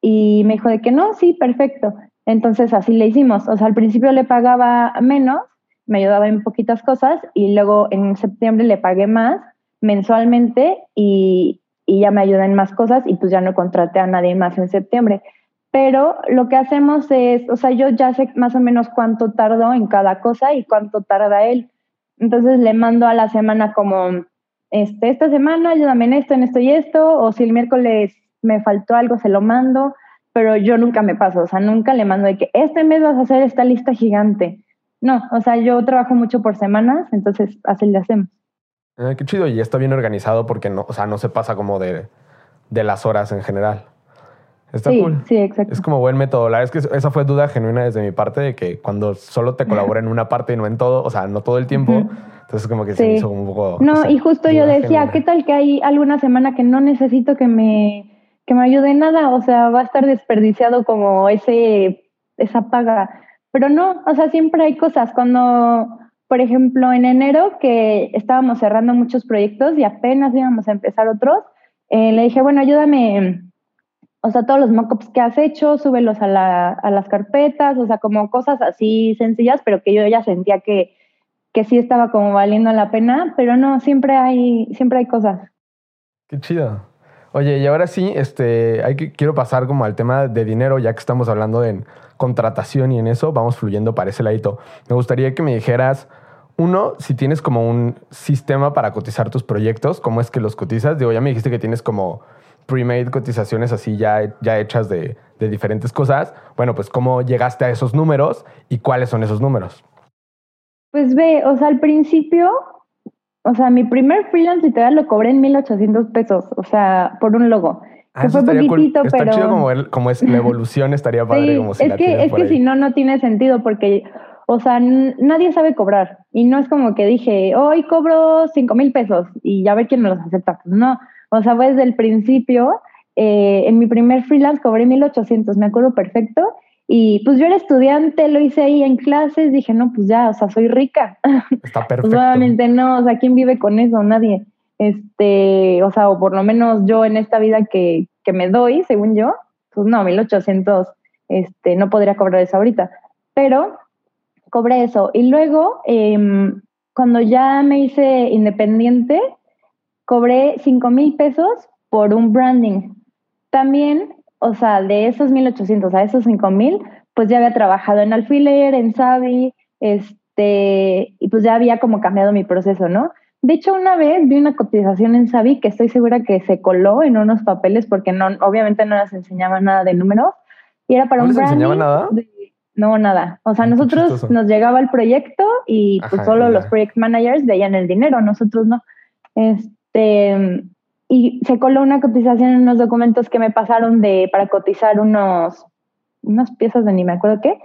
y me dijo de que no, sí, perfecto. Entonces así le hicimos. O sea, al principio le pagaba menos, me ayudaba en poquitas cosas y luego en septiembre le pagué más mensualmente y, y ya me ayuda en más cosas y pues ya no contraté a nadie más en septiembre. Pero lo que hacemos es, o sea, yo ya sé más o menos cuánto tardo en cada cosa y cuánto tarda él. Entonces le mando a la semana como, este, esta semana ayúdame en esto, en esto y esto, o si el miércoles me faltó algo, se lo mando, pero yo nunca me paso, o sea, nunca le mando de que este mes vas a hacer esta lista gigante. No, o sea, yo trabajo mucho por semanas, entonces así le hacemos. Ah, qué chido, y está bien organizado porque no, o sea, no se pasa como de, de las horas en general. Está sí, cool. Sí, exacto. Es como buen método. La verdad es que esa fue duda genuina desde mi parte de que cuando solo te colabora en una parte y no en todo, o sea, no todo el tiempo, entonces como que se hizo un poco... No, y justo yo decía, ¿qué tal que hay alguna semana que no necesito que me, que me ayude en nada? O sea, va a estar desperdiciado como ese, esa paga. Pero no, o sea, siempre hay cosas. Cuando, por ejemplo, en enero que estábamos cerrando muchos proyectos y apenas íbamos a empezar otros, eh, le dije, bueno, ayúdame o sea, todos los mockups que has hecho, súbelos a, la, a las carpetas, o sea, como cosas así sencillas, pero que yo ya sentía que, que sí estaba como valiendo la pena, pero no, siempre hay, siempre hay cosas. Qué chido. Oye, y ahora sí, este, hay que, quiero pasar como al tema de dinero, ya que estamos hablando de contratación y en eso, vamos fluyendo para ese ladito. Me gustaría que me dijeras, uno, si tienes como un sistema para cotizar tus proyectos, ¿cómo es que los cotizas? Digo, ya me dijiste que tienes como pre-made cotizaciones así ya, ya hechas de, de, diferentes cosas. Bueno, pues cómo llegaste a esos números y cuáles son esos números. Pues ve, o sea, al principio, o sea, mi primer freelance literal lo cobré en 1800 pesos, o sea, por un logo. Ah, que fue poquitito, pero... Está chido como, como es la evolución, estaría padre como si es que, Es que si no, no tiene sentido porque, o sea, nadie sabe cobrar. Y no es como que dije, hoy cobro 5 mil pesos y ya ver quién me los acepta. Pues no, o sea, desde el principio, eh, en mi primer freelance cobré 1800, me acuerdo perfecto. Y pues yo era estudiante, lo hice ahí en clases, dije, no, pues ya, o sea, soy rica. Está perfecto. pues obviamente no, o sea, ¿quién vive con eso? Nadie. Este, o sea, o por lo menos yo en esta vida que, que me doy, según yo, pues no, 1800, este, no podría cobrar eso ahorita. Pero cobré eso. Y luego, eh, cuando ya me hice independiente, cobré 5 mil pesos por un branding. También, o sea, de esos 1.800 a esos 5 mil, pues ya había trabajado en Alfiler, en Savi, este, y pues ya había como cambiado mi proceso, ¿no? De hecho, una vez vi una cotización en Savi que estoy segura que se coló en unos papeles porque no, obviamente no nos enseñaba nada de números. Y era para ¿No un les enseñaba nada? No, nada. O sea, ah, nosotros nos llegaba el proyecto y pues solo los project managers veían el dinero, nosotros no. Este, y se coló una cotización en unos documentos que me pasaron de, para cotizar unos, unas piezas de ni me acuerdo qué,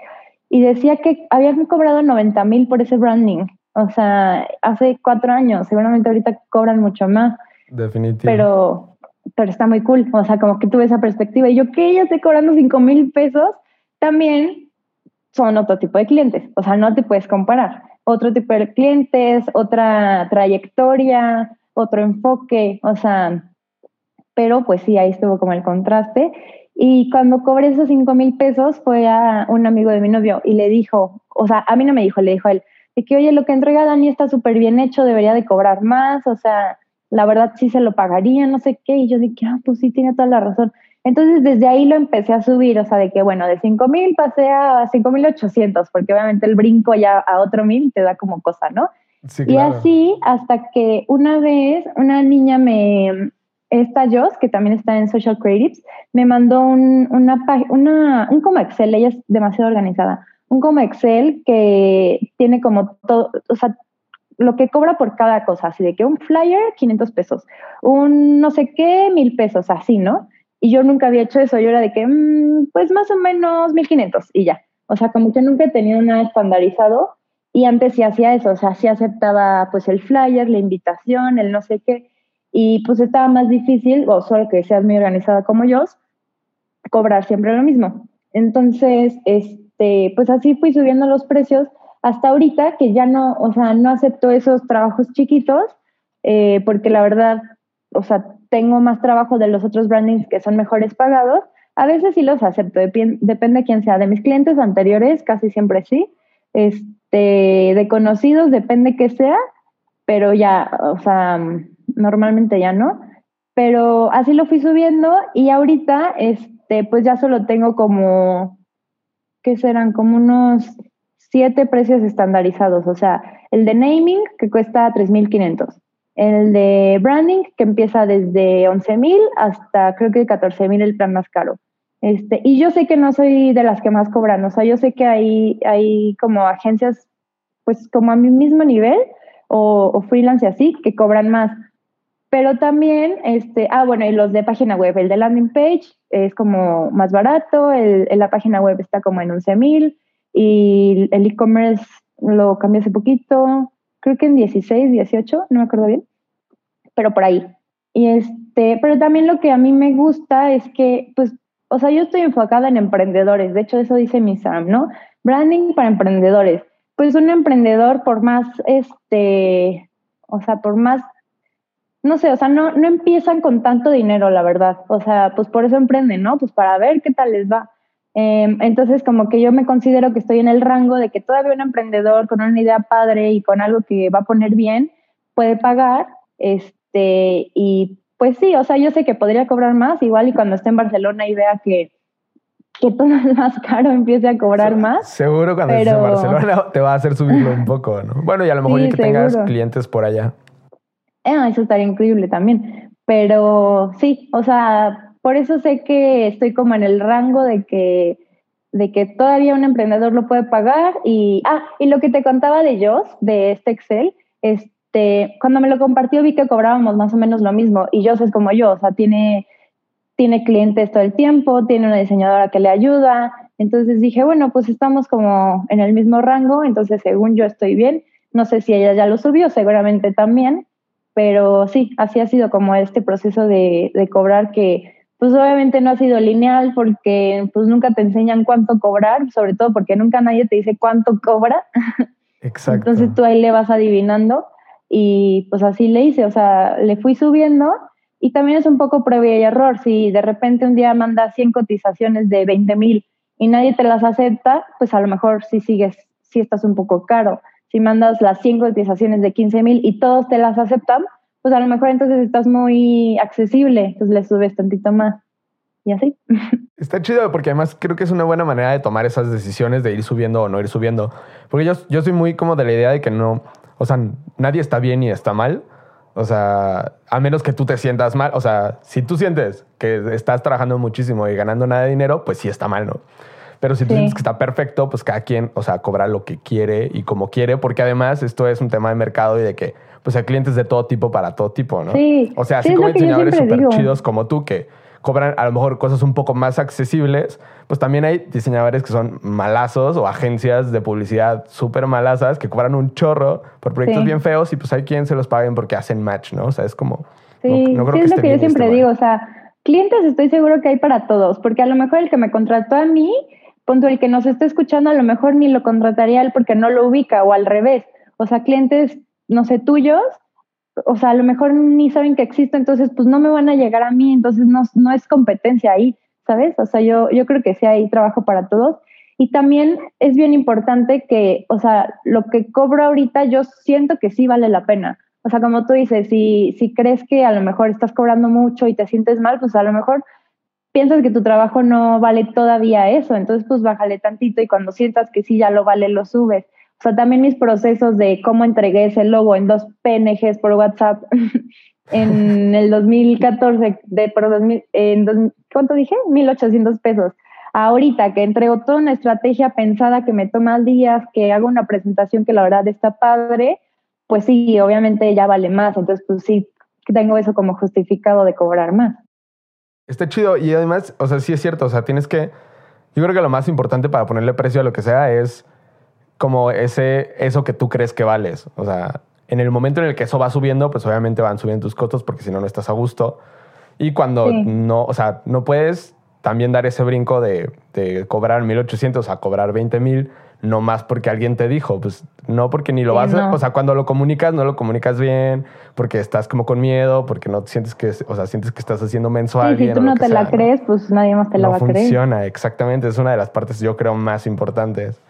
y decía que habían cobrado 90 mil por ese branding. O sea, hace cuatro años, seguramente ahorita cobran mucho más. Definitivamente. Pero, pero está muy cool. O sea, como que tuve esa perspectiva. Y yo que ya estoy cobrando 5 mil pesos, también son otro tipo de clientes. O sea, no te puedes comparar. Otro tipo de clientes, otra trayectoria, otro enfoque, o sea, pero pues sí, ahí estuvo como el contraste. Y cuando cobré esos cinco mil pesos fue a un amigo de mi novio y le dijo, o sea, a mí no me dijo, le dijo a él, de que oye, lo que entrega Dani está súper bien hecho, debería de cobrar más, o sea, la verdad sí se lo pagaría, no sé qué. Y yo dije, ah, pues sí, tiene toda la razón. Entonces desde ahí lo empecé a subir, o sea, de que bueno, de cinco mil pasé a cinco mil ochocientos, porque obviamente el brinco ya a otro mil te da como cosa, ¿no? y así hasta que una vez una niña me, esta Joss, que también está en Social Creatives, me mandó un, una, una, un como Excel, ella es demasiado organizada, un como Excel que tiene como todo, o sea, lo que cobra por cada cosa, así de que un flyer, 500 pesos, un no sé qué, mil pesos, así, ¿no? Y yo nunca había hecho eso, yo era de que, mm, pues más o menos 1500 y ya. O sea, como que nunca he tenido nada estandarizado y antes sí hacía eso, o sea, sí aceptaba pues el flyer, la invitación, el no sé qué. Y pues estaba más difícil, o solo que seas muy organizada como yo, cobrar siempre lo mismo. Entonces, este, pues así fui subiendo los precios hasta ahorita que ya no, o sea, no acepto esos trabajos chiquitos, eh, porque la verdad, o sea, tengo más trabajo de los otros brandings que son mejores pagados, a veces sí los acepto, depende de quién sea. De mis clientes anteriores, casi siempre sí. Este, de conocidos, depende que sea, pero ya, o sea, normalmente ya no. Pero así lo fui subiendo y ahorita, este, pues ya solo tengo como, ¿qué serán? Como unos siete precios estandarizados. O sea, el de naming, que cuesta 3,500 el de branding, que empieza desde 11 mil hasta creo que 14 mil el plan más caro. Este, y yo sé que no soy de las que más cobran, o sea, yo sé que hay, hay como agencias, pues como a mi mismo nivel, o, freelance y así, que cobran más. Pero también, este, ah, bueno, y los de página web, el de landing page es como más barato, el, la página web está como en 11 mil, y el e-commerce lo cambié hace poquito, creo que en 16, 18, no me acuerdo bien, pero por ahí. Y este, pero también lo que a mí me gusta es que, pues, o sea, yo estoy enfocada en emprendedores, de hecho eso dice mi Sam, ¿no? Branding para emprendedores. Pues un emprendedor por más, este, o sea, por más, no sé, o sea, no, no empiezan con tanto dinero, la verdad. O sea, pues por eso emprenden, ¿no? Pues para ver qué tal les va. Em, entonces, como que yo me considero que estoy en el rango de que todavía un emprendedor con una idea padre y con algo que va a poner bien puede pagar. Este, y pues sí, o sea, yo sé que podría cobrar más, igual y cuando esté en Barcelona y vea que, que todo es más caro, empiece a cobrar más. Seguro cuando estés en Barcelona te va a hacer subirlo un poco, ¿no? Bueno, y a lo mejor que tengas clientes por allá. Ah, eso estaría increíble también. Pero sí, o sea, por eso sé que estoy como en el rango de que, de que todavía un emprendedor lo puede pagar. Y, ah, y lo que te contaba de Joss, de este Excel, este, cuando me lo compartió vi que cobrábamos más o menos lo mismo. Y Joss es como yo, o sea, tiene, tiene clientes todo el tiempo, tiene una diseñadora que le ayuda. Entonces dije, bueno, pues estamos como en el mismo rango, entonces según yo estoy bien. No sé si ella ya lo subió, seguramente también, pero sí, así ha sido como este proceso de, de cobrar que pues obviamente no ha sido lineal porque pues nunca te enseñan cuánto cobrar, sobre todo porque nunca nadie te dice cuánto cobra. Exacto. Entonces tú ahí le vas adivinando y pues así le hice, o sea, le fui subiendo y también es un poco prueba y error. Si de repente un día mandas 100 cotizaciones de 20 mil y nadie te las acepta, pues a lo mejor sí sigues, sí estás un poco caro. Si mandas las 100 cotizaciones de 15 mil y todos te las aceptan, pues a lo mejor entonces estás muy accesible, entonces le subes tantito más. Y así. Está chido porque además creo que es una buena manera de tomar esas decisiones de ir subiendo o no ir subiendo. Porque yo, yo soy muy como de la idea de que no, o sea, nadie está bien ni está mal. O sea, a menos que tú te sientas mal. O sea, si tú sientes que estás trabajando muchísimo y ganando nada de dinero, pues sí está mal, ¿no? Pero si tú sientes que está perfecto, pues cada quien, o sea, cobra lo que quiere y como quiere, porque además esto es un tema de mercado y de que pues hay clientes de todo tipo para todo tipo, ¿no? Sí. O sea, así como diseñadores súper chidos como tú que cobran a lo mejor cosas un poco más accesibles, pues también hay diseñadores que son malazos o agencias de publicidad súper malasas que cobran un chorro por proyectos bien feos y pues hay quien se los paguen porque hacen match, ¿no? O sea, es como... Sí, no, creo que es lo que yo siempre digo, o sea, clientes estoy seguro que hay para todos, porque a lo mejor el que me contrató a mí, punto el que nos está escuchando, a lo mejor ni lo contrataría él porque no lo ubica o al revés. O sea, clientes no sé, tuyos, o sea, a lo mejor ni saben que existe, entonces pues no me van a llegar a mí, entonces no, no es competencia ahí, ¿sabes? O sea, yo, yo creo que sí hay trabajo para todos. Y también es bien importante que, o sea, lo que cobro ahorita yo siento que sí vale la pena. O sea, como tú dices, si, si crees que a lo mejor estás cobrando mucho y te sientes mal, pues a lo mejor piensas que tu trabajo no vale todavía eso, entonces pues bájale tantito y cuando sientas que sí ya lo vale, lo subes. O sea, también mis procesos de cómo entregué ese logo en dos PNGs por WhatsApp en el 2014, de, por 2000, en ¿cuánto dije? 1.800 pesos. Ahorita que entrego toda una estrategia pensada que me toma días, que hago una presentación que la verdad está padre, pues sí, obviamente ya vale más. Entonces, pues sí, tengo eso como justificado de cobrar más. Está chido y además, o sea, sí es cierto, o sea, tienes que, yo creo que lo más importante para ponerle precio a lo que sea es como ese, eso que tú crees que vales. O sea, en el momento en el que eso va subiendo, pues obviamente van subiendo tus costos porque si no, no estás a gusto. Y cuando no, o sea, no puedes también dar ese brinco de, de cobrar 1800 a cobrar 20 mil, no más porque alguien te dijo, pues no porque ni lo vas a, o sea, cuando lo comunicas no lo comunicas bien, porque estás como con miedo, porque no sientes que, o sea, sientes que estás haciendo menso a alguien. Si tú no te la crees, pues nadie más te la va a creer. Funciona, exactamente, es una de las partes yo creo más importantes.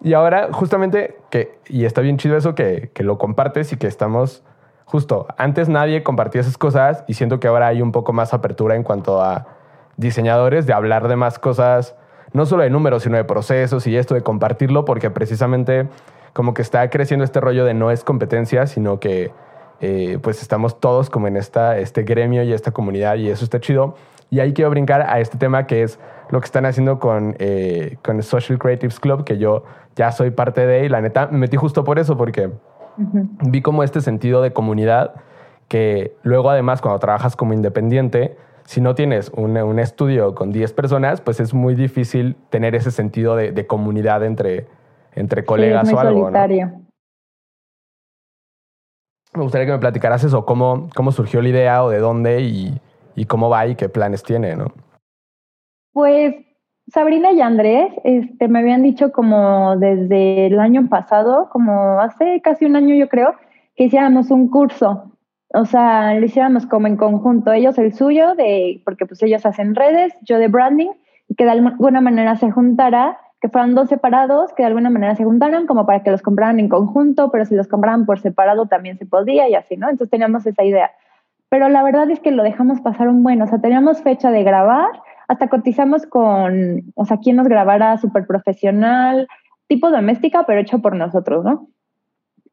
Y ahora justamente que, y está bien chido eso que, que lo compartes y que estamos, justo, antes nadie compartía esas cosas y siento que ahora hay un poco más apertura en cuanto a diseñadores de hablar de más cosas no solo de números, sino de procesos y esto de compartirlo, porque precisamente como que está creciendo este rollo de no es competencia, sino que eh, pues estamos todos como en esta, este gremio y esta comunidad y eso está chido. Y ahí quiero brincar a este tema que es lo que están haciendo con, eh, con el Social Creatives Club, que yo ya soy parte de y la neta me metí justo por eso, porque vi como este sentido de comunidad que luego además cuando trabajas como independiente, si no tienes un, un estudio con 10 personas, pues es muy difícil tener ese sentido de, de comunidad entre, entre colegas o algo. Me gustaría que me platicaras eso, cómo, cómo surgió la idea o de dónde y, y cómo va y qué planes tiene, ¿no? Pues Sabrina y Andrés este, me habían dicho como desde el año pasado, como hace casi un año yo creo, que hiciéramos un curso o sea, lo hiciéramos como en conjunto, ellos el suyo, de, porque pues ellos hacen redes, yo de branding, y que de alguna manera se juntara, que fueran dos separados, que de alguna manera se juntaran como para que los compraran en conjunto, pero si los compraran por separado también se podía y así, ¿no? Entonces teníamos esa idea. Pero la verdad es que lo dejamos pasar un buen, o sea, teníamos fecha de grabar, hasta cotizamos con, o sea, quién nos grabara súper profesional, tipo doméstica, pero hecho por nosotros, ¿no?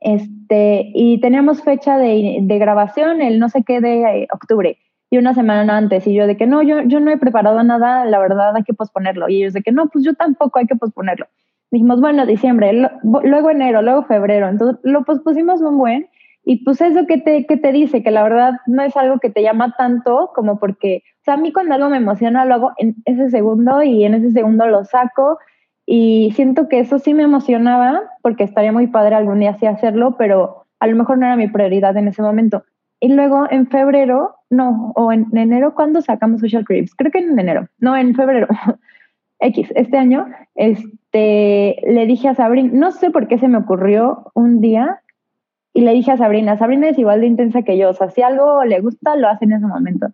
Este, y teníamos fecha de, de, grabación el no sé qué de octubre y una semana antes y yo de que no, yo, yo no he preparado nada, la verdad hay que posponerlo y ellos de que no, pues yo tampoco hay que posponerlo. Dijimos, bueno, diciembre, luego enero, luego febrero, entonces lo pospusimos un buen y pues eso que te, que te dice, que la verdad no es algo que te llama tanto como porque, o sea, a mí cuando algo me emociona lo hago en ese segundo y en ese segundo lo saco y siento que eso sí me emocionaba porque estaría muy padre algún día así hacerlo, pero a lo mejor no era mi prioridad en ese momento. Y luego en febrero, no, o en enero, ¿cuándo sacamos Social Creeps? Creo que en enero, no, en febrero. X, este año, este, le dije a Sabrina, no sé por qué se me ocurrió un día, y le dije a Sabrina, Sabrina es igual de intensa que yo, o sea, si algo le gusta, lo hace en ese momento.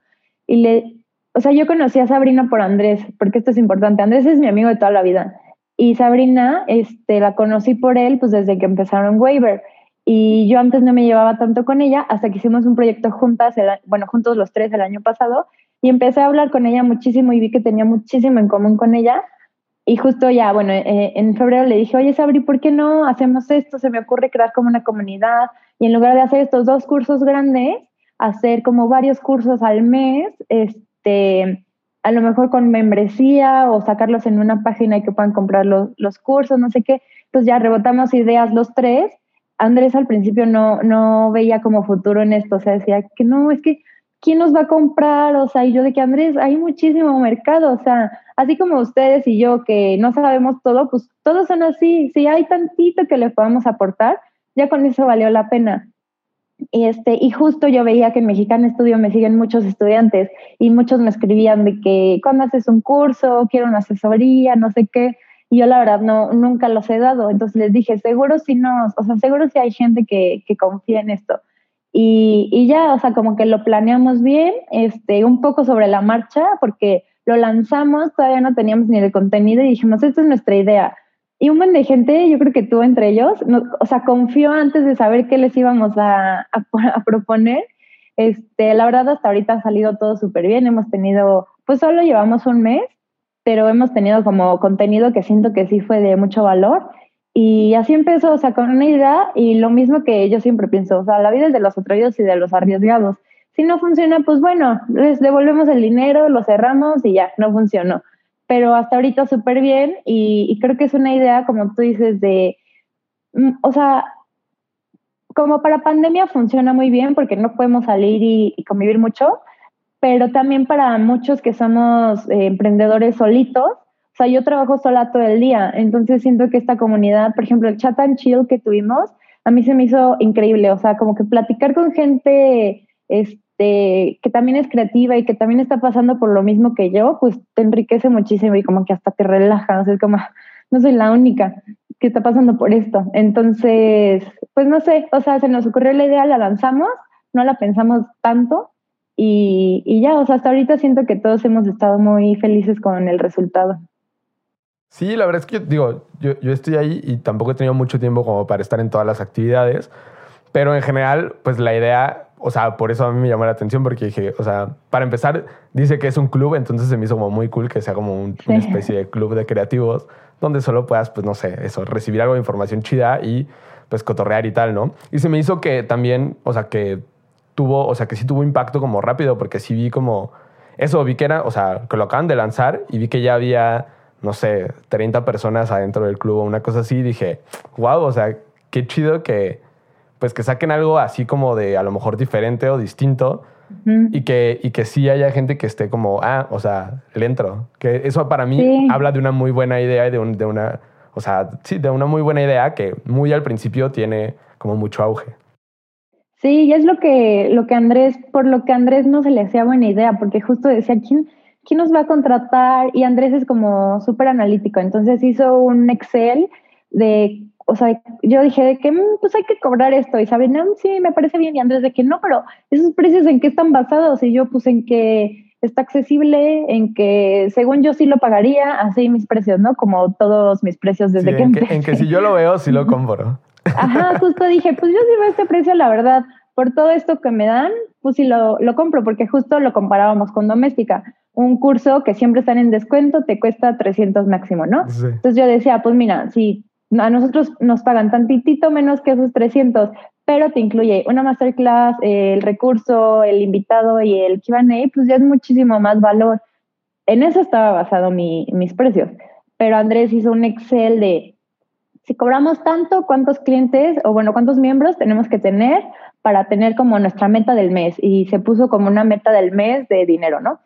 Y le, o sea, yo conocí a Sabrina por Andrés, porque esto es importante. Andrés es mi amigo de toda la vida. Y Sabrina, este, la conocí por él, pues desde que empezaron Waiver. Y yo antes no me llevaba tanto con ella hasta que hicimos un proyecto juntas, bueno, juntos los tres el año pasado. Y empecé a hablar con ella muchísimo y vi que tenía muchísimo en común con ella. Y justo ya, bueno, eh, en febrero le dije, oye, Sabri, ¿por qué no hacemos esto? Se me ocurre crear como una comunidad. Y en lugar de hacer estos dos cursos grandes, hacer como varios cursos al mes, este, a lo mejor con membresía o sacarlos en una página y que puedan comprar los, los cursos, no sé qué. Pues ya rebotamos ideas los tres. Andrés al principio no, no veía como futuro en esto, o sea, decía que no, es que ¿quién nos va a comprar? O sea, y yo de que Andrés, hay muchísimo mercado, o sea, así como ustedes y yo que no sabemos todo, pues todos son así, si hay tantito que le podamos aportar, ya con eso valió la pena. Y, este, y justo yo veía que en Mexicana Estudio me siguen muchos estudiantes y muchos me escribían de que cuando haces un curso, quiero una asesoría, no sé qué. Y yo la verdad no, nunca los he dado. Entonces les dije, seguro si no, o sea, seguro si hay gente que, que confía en esto. Y, y, ya, o sea, como que lo planeamos bien, este, un poco sobre la marcha, porque lo lanzamos, todavía no teníamos ni el contenido y dijimos, esta es nuestra idea y un buen de gente, yo creo que tú entre ellos, o sea, confió antes de saber qué les íbamos a, proponer. Este, la verdad, hasta ahorita ha salido todo súper bien. Hemos tenido, pues solo llevamos un mes, pero hemos tenido como contenido que siento que sí fue de mucho valor. Y así empezó, o sea, con una idea y lo mismo que yo siempre pienso, o sea, la vida es de los atrevidos y de los arriesgados. Si no funciona, pues bueno, les devolvemos el dinero, lo cerramos y ya, no funcionó pero hasta ahorita súper bien y, creo que es una idea, como tú dices, de, mm, o sea, como para pandemia funciona muy bien porque no podemos salir y, convivir mucho, pero también para muchos que somos eh, emprendedores solitos, o sea, yo trabajo sola todo el día, entonces siento que esta comunidad, por ejemplo, el chat and chill que tuvimos, a mí se me hizo increíble, o sea, como que platicar con gente, este, este, que también es creativa y que también está pasando por lo mismo que yo, pues te enriquece muchísimo y como que hasta te relajas, es como, no soy la única, que está pasando por esto. Entonces, pues no sé, o sea, se nos ocurrió la idea, la lanzamos, no la pensamos tanto y, y ya, o sea, hasta ahorita siento que todos hemos estado muy felices con el resultado. Sí, la verdad es que digo, yo, yo estoy ahí y tampoco he tenido mucho tiempo como para estar en todas las actividades, pero en general, pues la idea, o sea, por eso a mí me llamó la atención porque dije, o sea, para empezar, dice que es un club, entonces se me hizo como muy cool que sea como un, una especie de club de creativos donde solo puedas, pues no sé, eso, recibir algo de información chida y pues cotorrear y tal, ¿no? Y se me hizo que también, o sea, que tuvo, o sea, que sí tuvo impacto como rápido porque sí vi como, eso vi que era, o sea, que lo acaban de lanzar y vi que ya había no sé, 30 personas adentro del club o una cosa así, dije, wow, o sea, qué chido que, pues que saquen algo así como de a lo mejor diferente o distinto y, que, y que sí haya gente que esté como, ah, o sea, le entro. Que eso para mí habla de una muy buena idea y de, de una, o sea, sí, de una muy buena idea que muy al principio tiene como mucho auge. Sí, y es lo que, lo que Andrés, por lo que Andrés no se le hacía buena idea, porque justo decía, ¿quién, ¿quién nos va a contratar? Y Andrés es como súper analítico, entonces hizo un Excel de, o sea, yo dije de que, mm, pues hay que cobrar esto, y Sabrina, mm, sí, me parece bien, y Andrés de que no, pero esos precios en qué están basados, y yo pues en que está accesible, en que según yo sí lo pagaría, así mis precios, ¿no? Como todos mis precios desde que en Que, en que si yo lo veo, sí lo compro. Ajá, justo dije, pues yo sí veo este precio, la verdad, por todo esto que me dan, pues sí lo, lo compro, porque justo lo comparábamos con doméstica un curso que siempre están en descuento te cuesta 300 máximo, ¿no? Entonces yo decía, pues mira, si a nosotros nos pagan tantitito menos que esos 300, pero te incluye una masterclass, el recurso, el invitado y el Q&A, pues ya es muchísimo más valor. En eso estaba basado mi, mis precios. Pero Andrés hizo un Excel de si cobramos tanto, cuántos clientes o bueno, cuántos miembros tenemos que tener para tener como nuestra meta del mes. Y se puso como una meta del mes de dinero, ¿no?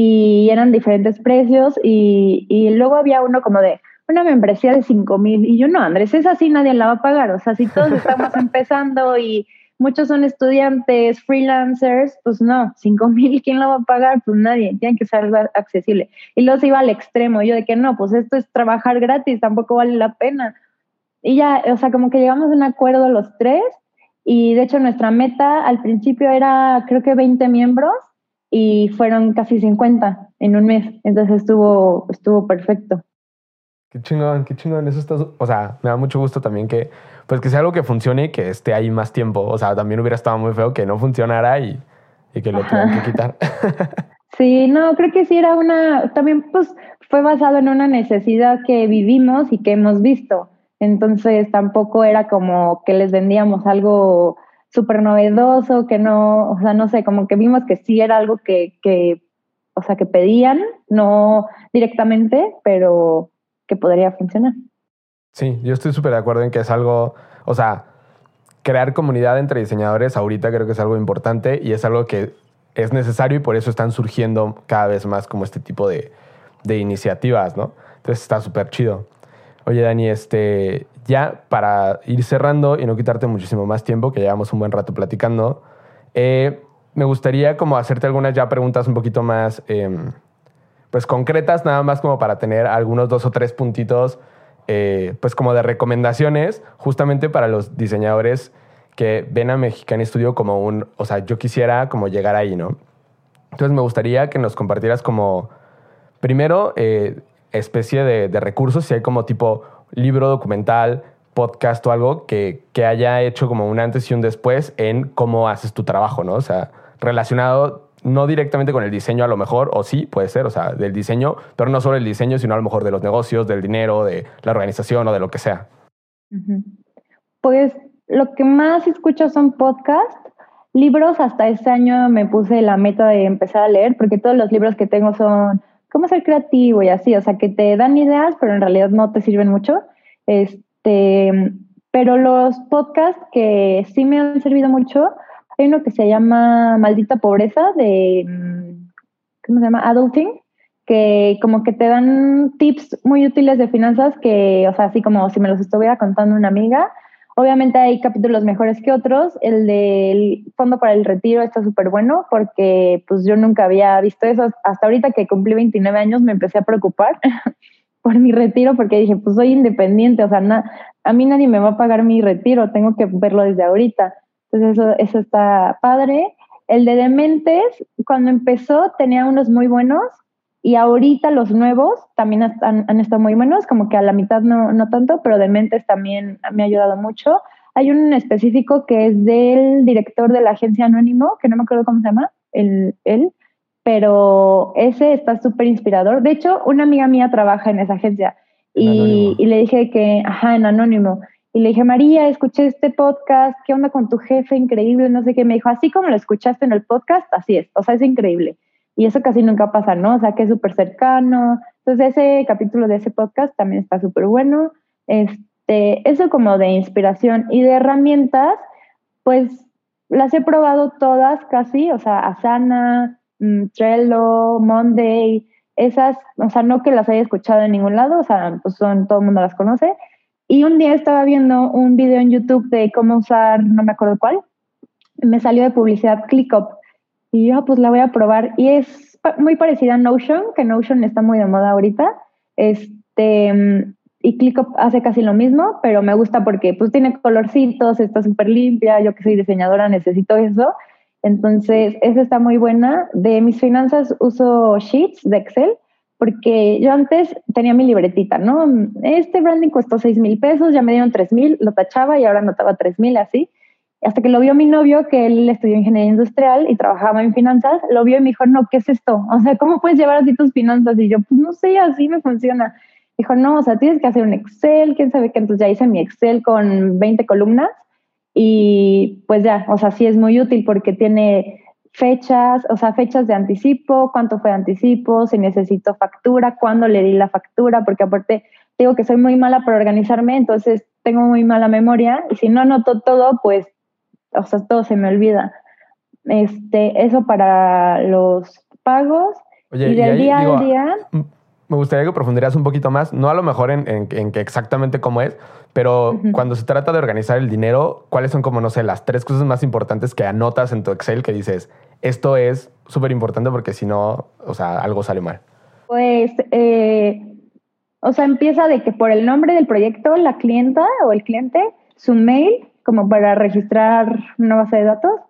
y eran diferentes precios y, y luego había uno como de una membresía de 5 mil y yo no, Andrés, es así, nadie la va a pagar, o sea, si todos estamos empezando y muchos son estudiantes, freelancers, pues no, 5 mil, ¿quién la va a pagar? Pues nadie, tiene que ser algo accesible. Y luego se iba al extremo, yo de que no, pues esto es trabajar gratis, tampoco vale la pena. Y ya, o sea, como que llegamos a un acuerdo los tres y de hecho nuestra meta al principio era creo que 20 miembros y fueron casi 50 en un mes. Entonces estuvo, estuvo perfecto. Qué chingón, qué chingón. Eso está, o sea, me da mucho gusto también que, pues que sea algo que funcione y que esté ahí más tiempo. O sea, también hubiera estado muy feo que no funcionara y, y que lo tengan que quitar. sí, no, creo que sí era una, también pues fue basado en una necesidad que vivimos y que hemos visto. Entonces tampoco era como que les vendíamos algo súper novedoso, que no, o sea, no sé, como que vimos que sí era algo que, que, o sea, que pedían, no directamente, pero que podría funcionar. Sí, yo estoy súper de acuerdo en que es algo, o sea, crear comunidad entre diseñadores ahorita creo que es algo importante y es algo que es necesario y por eso están surgiendo cada vez más como este tipo de, de iniciativas, ¿no? Entonces está súper chido. Oye, Dani, este, ya para ir cerrando y no quitarte muchísimo más tiempo, que llevamos un buen rato platicando, eh, me gustaría como hacerte algunas ya preguntas un poquito más, em, pues concretas, nada más como para tener algunos dos o tres puntitos, eh, pues como de recomendaciones, justamente para los diseñadores que ven a Mexicana Studio como un, o sea, yo quisiera como llegar ahí, ¿no? Entonces me gustaría que nos compartieras como, primero, eh, especie de, de recursos, si hay como tipo libro, documental, podcast o algo que, que, haya hecho como un antes y un después en cómo haces tu trabajo, ¿no? O sea, relacionado no directamente con el diseño a lo mejor, o sí, puede ser, o sea, del diseño, pero no solo el diseño, sino a lo mejor de los negocios, del dinero, de la organización o de lo que sea. Pues lo que más escucho son podcasts. Libros, hasta este año me puse la meta de empezar a leer, porque todos los libros que tengo son cómo ser creativo y así, o sea, que te dan ideas, pero en realidad no te sirven mucho. Este, pero los podcasts que sí me han servido mucho, hay uno que se llama Maldita Pobreza de, ¿cómo se llama? Adulting, que como que te dan tips muy útiles de finanzas que, o sea, así como si me los estuviera contando una amiga, Obviamente hay capítulos mejores que otros. El del Fondo para el Retiro está súper bueno porque pues yo nunca había visto eso. Hasta ahorita que cumplí 29 años me empecé a preocupar. por mi retiro porque dije, pues soy independiente, o sea, a mí nadie me va a pagar mi retiro, tengo que verlo desde ahorita. Entonces eso, eso está padre. El de Dementes, cuando empezó, tenía unos muy buenos y ahorita los nuevos también han, han estado muy buenos, como que a la mitad no, no tanto, pero Dementes también me ha ayudado mucho. Hay un específico que es del director de la agencia Anónimo, que no me acuerdo cómo se llama, el, él, pero ese está súper inspirador. De hecho, una amiga mía trabaja en esa agencia y, y, le dije que, ajá, en Anónimo. Y le dije, María, escuché este podcast, ¿qué onda con tu jefe? Increíble, no sé qué. Me dijo, así como lo escuchaste en el podcast, así es, o sea, es increíble. Y eso casi nunca pasa, ¿no? O sea, que es súper cercano. Entonces, ese capítulo de ese podcast también está súper bueno. Este, eso como de inspiración y de herramientas, pues las he probado todas casi, o sea, Asana, Mm, Trello, Monday, esas, o sea, no que las haya escuchado en ningún lado, o sea, pues son, todo el mundo las conoce. Y un día estaba viendo un video en YouTube de cómo usar, no me acuerdo cuál, me salió de publicidad ClickUp. Y yo, ah, pues la voy a probar. Y es muy parecida a Notion, que Notion está muy de moda ahorita. Este, y ClickUp hace casi lo mismo, pero me gusta porque pues tiene colorcitos, está súper limpia. Yo que soy diseñadora necesito eso. Entonces, esa está muy buena. De mis finanzas uso Sheets de Excel porque yo antes tenía mi libretita, ¿no? Este branding costó 6 mil pesos, ya me dieron 3 mil, lo tachaba y ahora anotaba 3 mil así. Hasta que lo vio mi novio, que él estudió ingeniería industrial y trabajaba en finanzas, lo vio y me dijo, no, ¿qué es esto? O sea, ¿cómo puedes llevar así tus finanzas? Y yo, pues no sé, así me funciona. Dijo, no, o sea, tienes que hacer un Excel, quién sabe qué. Entonces ya hice mi Excel con 20 columnas y pues ya, o sea, sí es muy útil porque tiene fechas, o sea, fechas de anticipo, cuánto fue de anticipo, si necesito factura, cuándo le di la factura, porque aparte digo que soy muy mala para organizarme, entonces tengo muy mala memoria y si no anoto todo, pues, o sea, todo se me olvida. Este, eso para los pagos y del día a día me gustaría que profundizas un poquito más, no a lo mejor en, en, que exactamente cómo es, pero cuando se trata de organizar el dinero, ¿cuáles son como, no sé, las tres cosas más importantes que anotas en tu Excel que dices, esto es súper importante porque si no, o sea, algo sale mal? Pues, eh, o sea, empieza de que por el nombre del proyecto, la clienta o el cliente, su mail, como para registrar una base de datos.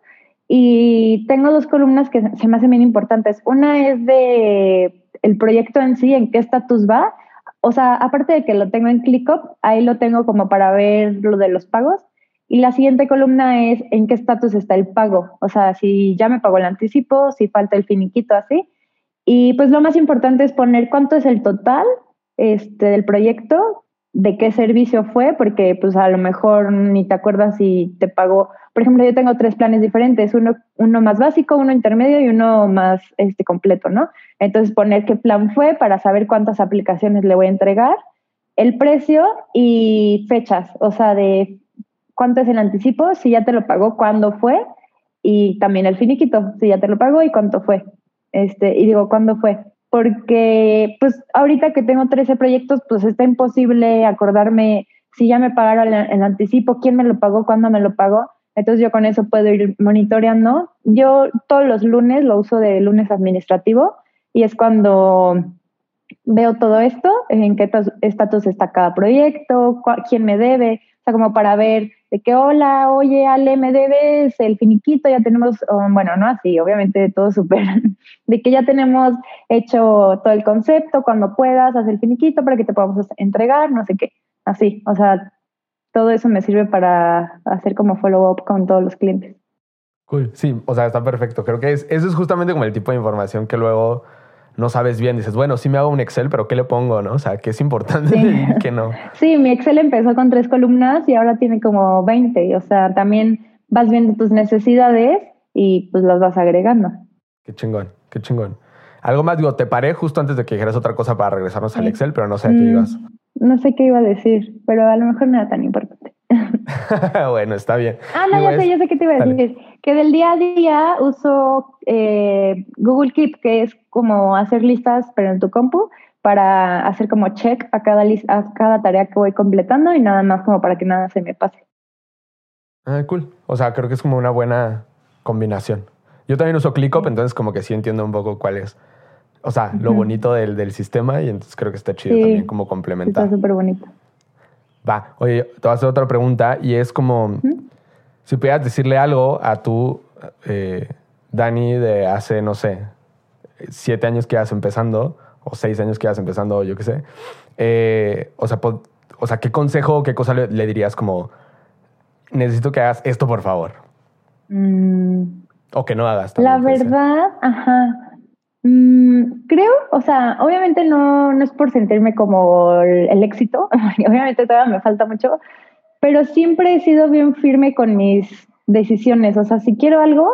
Y tengo dos columnas que se me hacen bien importantes. Una es de el proyecto en sí, en qué estatus va. O sea, aparte de que lo tengo en ClickUp, ahí lo tengo como para ver lo de los pagos. Y la siguiente columna es en qué estatus está el pago. O sea, si ya me pagó el anticipo, si falta el finiquito, así. Y pues lo más importante es poner cuánto es el total este, del proyecto, de qué servicio fue, porque pues a lo mejor ni te acuerdas si te pagó por ejemplo, yo tengo tres planes diferentes, uno, uno más básico, uno intermedio y uno más este, completo, ¿no? Entonces, poner qué plan fue para saber cuántas aplicaciones le voy a entregar, el precio y fechas, o sea, de cuánto es el anticipo, si ya te lo pagó, cuándo fue, y también el finiquito, si ya te lo pagó y cuánto fue. Este, y digo, ¿cuándo fue? Porque, pues, ahorita que tengo 13 proyectos, pues está imposible acordarme si ya me pagaron el anticipo, quién me lo pagó, cuándo me lo pagó. Entonces yo con eso puedo ir monitoreando. Yo todos los lunes lo uso de lunes administrativo y es cuando veo todo esto, en qué estatus está cada proyecto, quién me debe, o sea, como para ver de que, hola, oye, Ale, me debes el finiquito, ya tenemos, bueno, no así, obviamente todo súper, de que ya tenemos hecho todo el concepto, cuando puedas, haz el finiquito para que te podamos entregar, no sé qué, así, o sea, todo eso me sirve para hacer como follow-up con todos los clientes. Cool, sí, o sea, está perfecto. Creo que es, eso es justamente como el tipo de información que luego no sabes bien. Dices, bueno, sí me hago un Excel, pero ¿qué le pongo, no? O sea, ¿qué es importante y qué no? Sí, mi Excel empezó con tres columnas y ahora tiene como 20. O sea, también vas viendo tus necesidades y pues las vas agregando. Qué chingón, qué chingón. Algo más, digo, te paré justo antes de que dijeras otra cosa para regresarnos al Excel, pero no sé a qué mm, ibas. No sé qué iba a decir, pero a lo mejor no era tan importante. bueno, está bien. Ah, no, ya sé, ya sé qué te iba a decir. Que del día a día uso eh, Google Keep, que es como hacer listas, pero en tu compu, para hacer como check a cada, a cada tarea que voy completando y nada más como para que nada se me pase. Ah, cool. O sea, creo que es como una buena combinación. Yo también uso ClickUp, entonces como que sí entiendo un poco cuál es o sea, lo bonito del, del, sistema y entonces creo que está chido también como complementar. Está súper bonito. Va, oye, te voy a hacer otra pregunta y es como, si pudieras decirle algo a tu eh, Dani de hace, no sé, siete años que ibas empezando, o seis años que ibas empezando, yo qué sé, eh, o, sea, o sea, ¿qué consejo, qué cosa le, dirías como, necesito que hagas esto, por favor? Mm. O que no hagas. La verdad, ajá. Mm, creo, o sea, obviamente no, no es por sentirme como el, éxito, obviamente todavía me falta mucho, pero siempre he sido bien firme con mis decisiones. O sea, si quiero algo,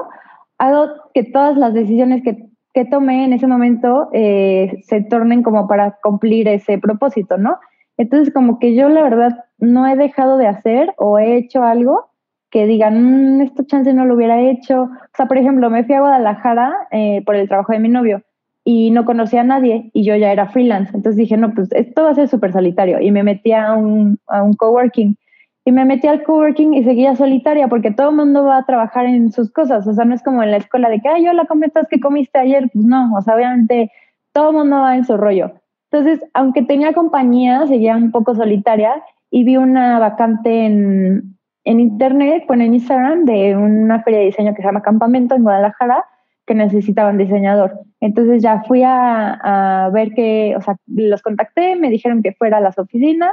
hago que todas las decisiones que, que tomé en ese momento eh, se tornen como para cumplir ese propósito, ¿no? Entonces, como que yo la verdad no he dejado de hacer o he hecho algo que digan, mmm, esta chance no lo hubiera hecho. O sea, por ejemplo, me fui a Guadalajara eh, por el trabajo de mi novio y no conocía a nadie y yo ya era freelance. Entonces dije, no, pues esto va a ser súper solitario. Y me metí a un, a un coworking. Y me metí al coworking y seguía solitaria porque todo el mundo va a trabajar en sus cosas. O sea, no es como en la escuela de que, ay, hola, ¿cómo estás? ¿Qué comiste ayer? Pues no, o sea, obviamente todo el mundo va en su rollo. Entonces, aunque tenía compañía, seguía un poco solitaria y vi una vacante en, en internet, bueno, en Instagram, de una feria de diseño que se llama Campamento en Guadalajara, que necesitaban diseñador. Entonces ya fui a, ver que, o sea, los contacté, me dijeron que fuera a las oficinas.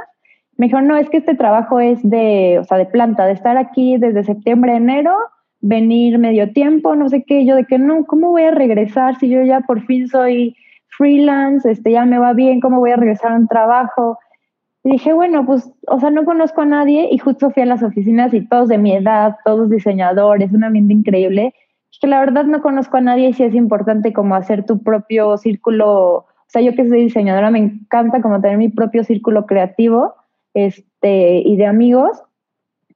Me dijeron, no, es que este trabajo es de, o sea, de planta, de estar aquí desde septiembre, enero, venir medio tiempo, no sé qué. Yo de que no, ¿cómo voy a regresar si yo ya por fin soy freelance, este, ya me va bien, ¿cómo voy a regresar a un trabajo? Y dije, bueno, pues, o sea, no conozco a nadie y justo fui a las oficinas y todos de mi edad, todos diseñadores, un ambiente increíble. que la verdad no conozco a nadie y sí es importante como hacer tu propio círculo. O sea, yo que soy diseñadora me encanta como tener mi propio círculo creativo este, y de amigos.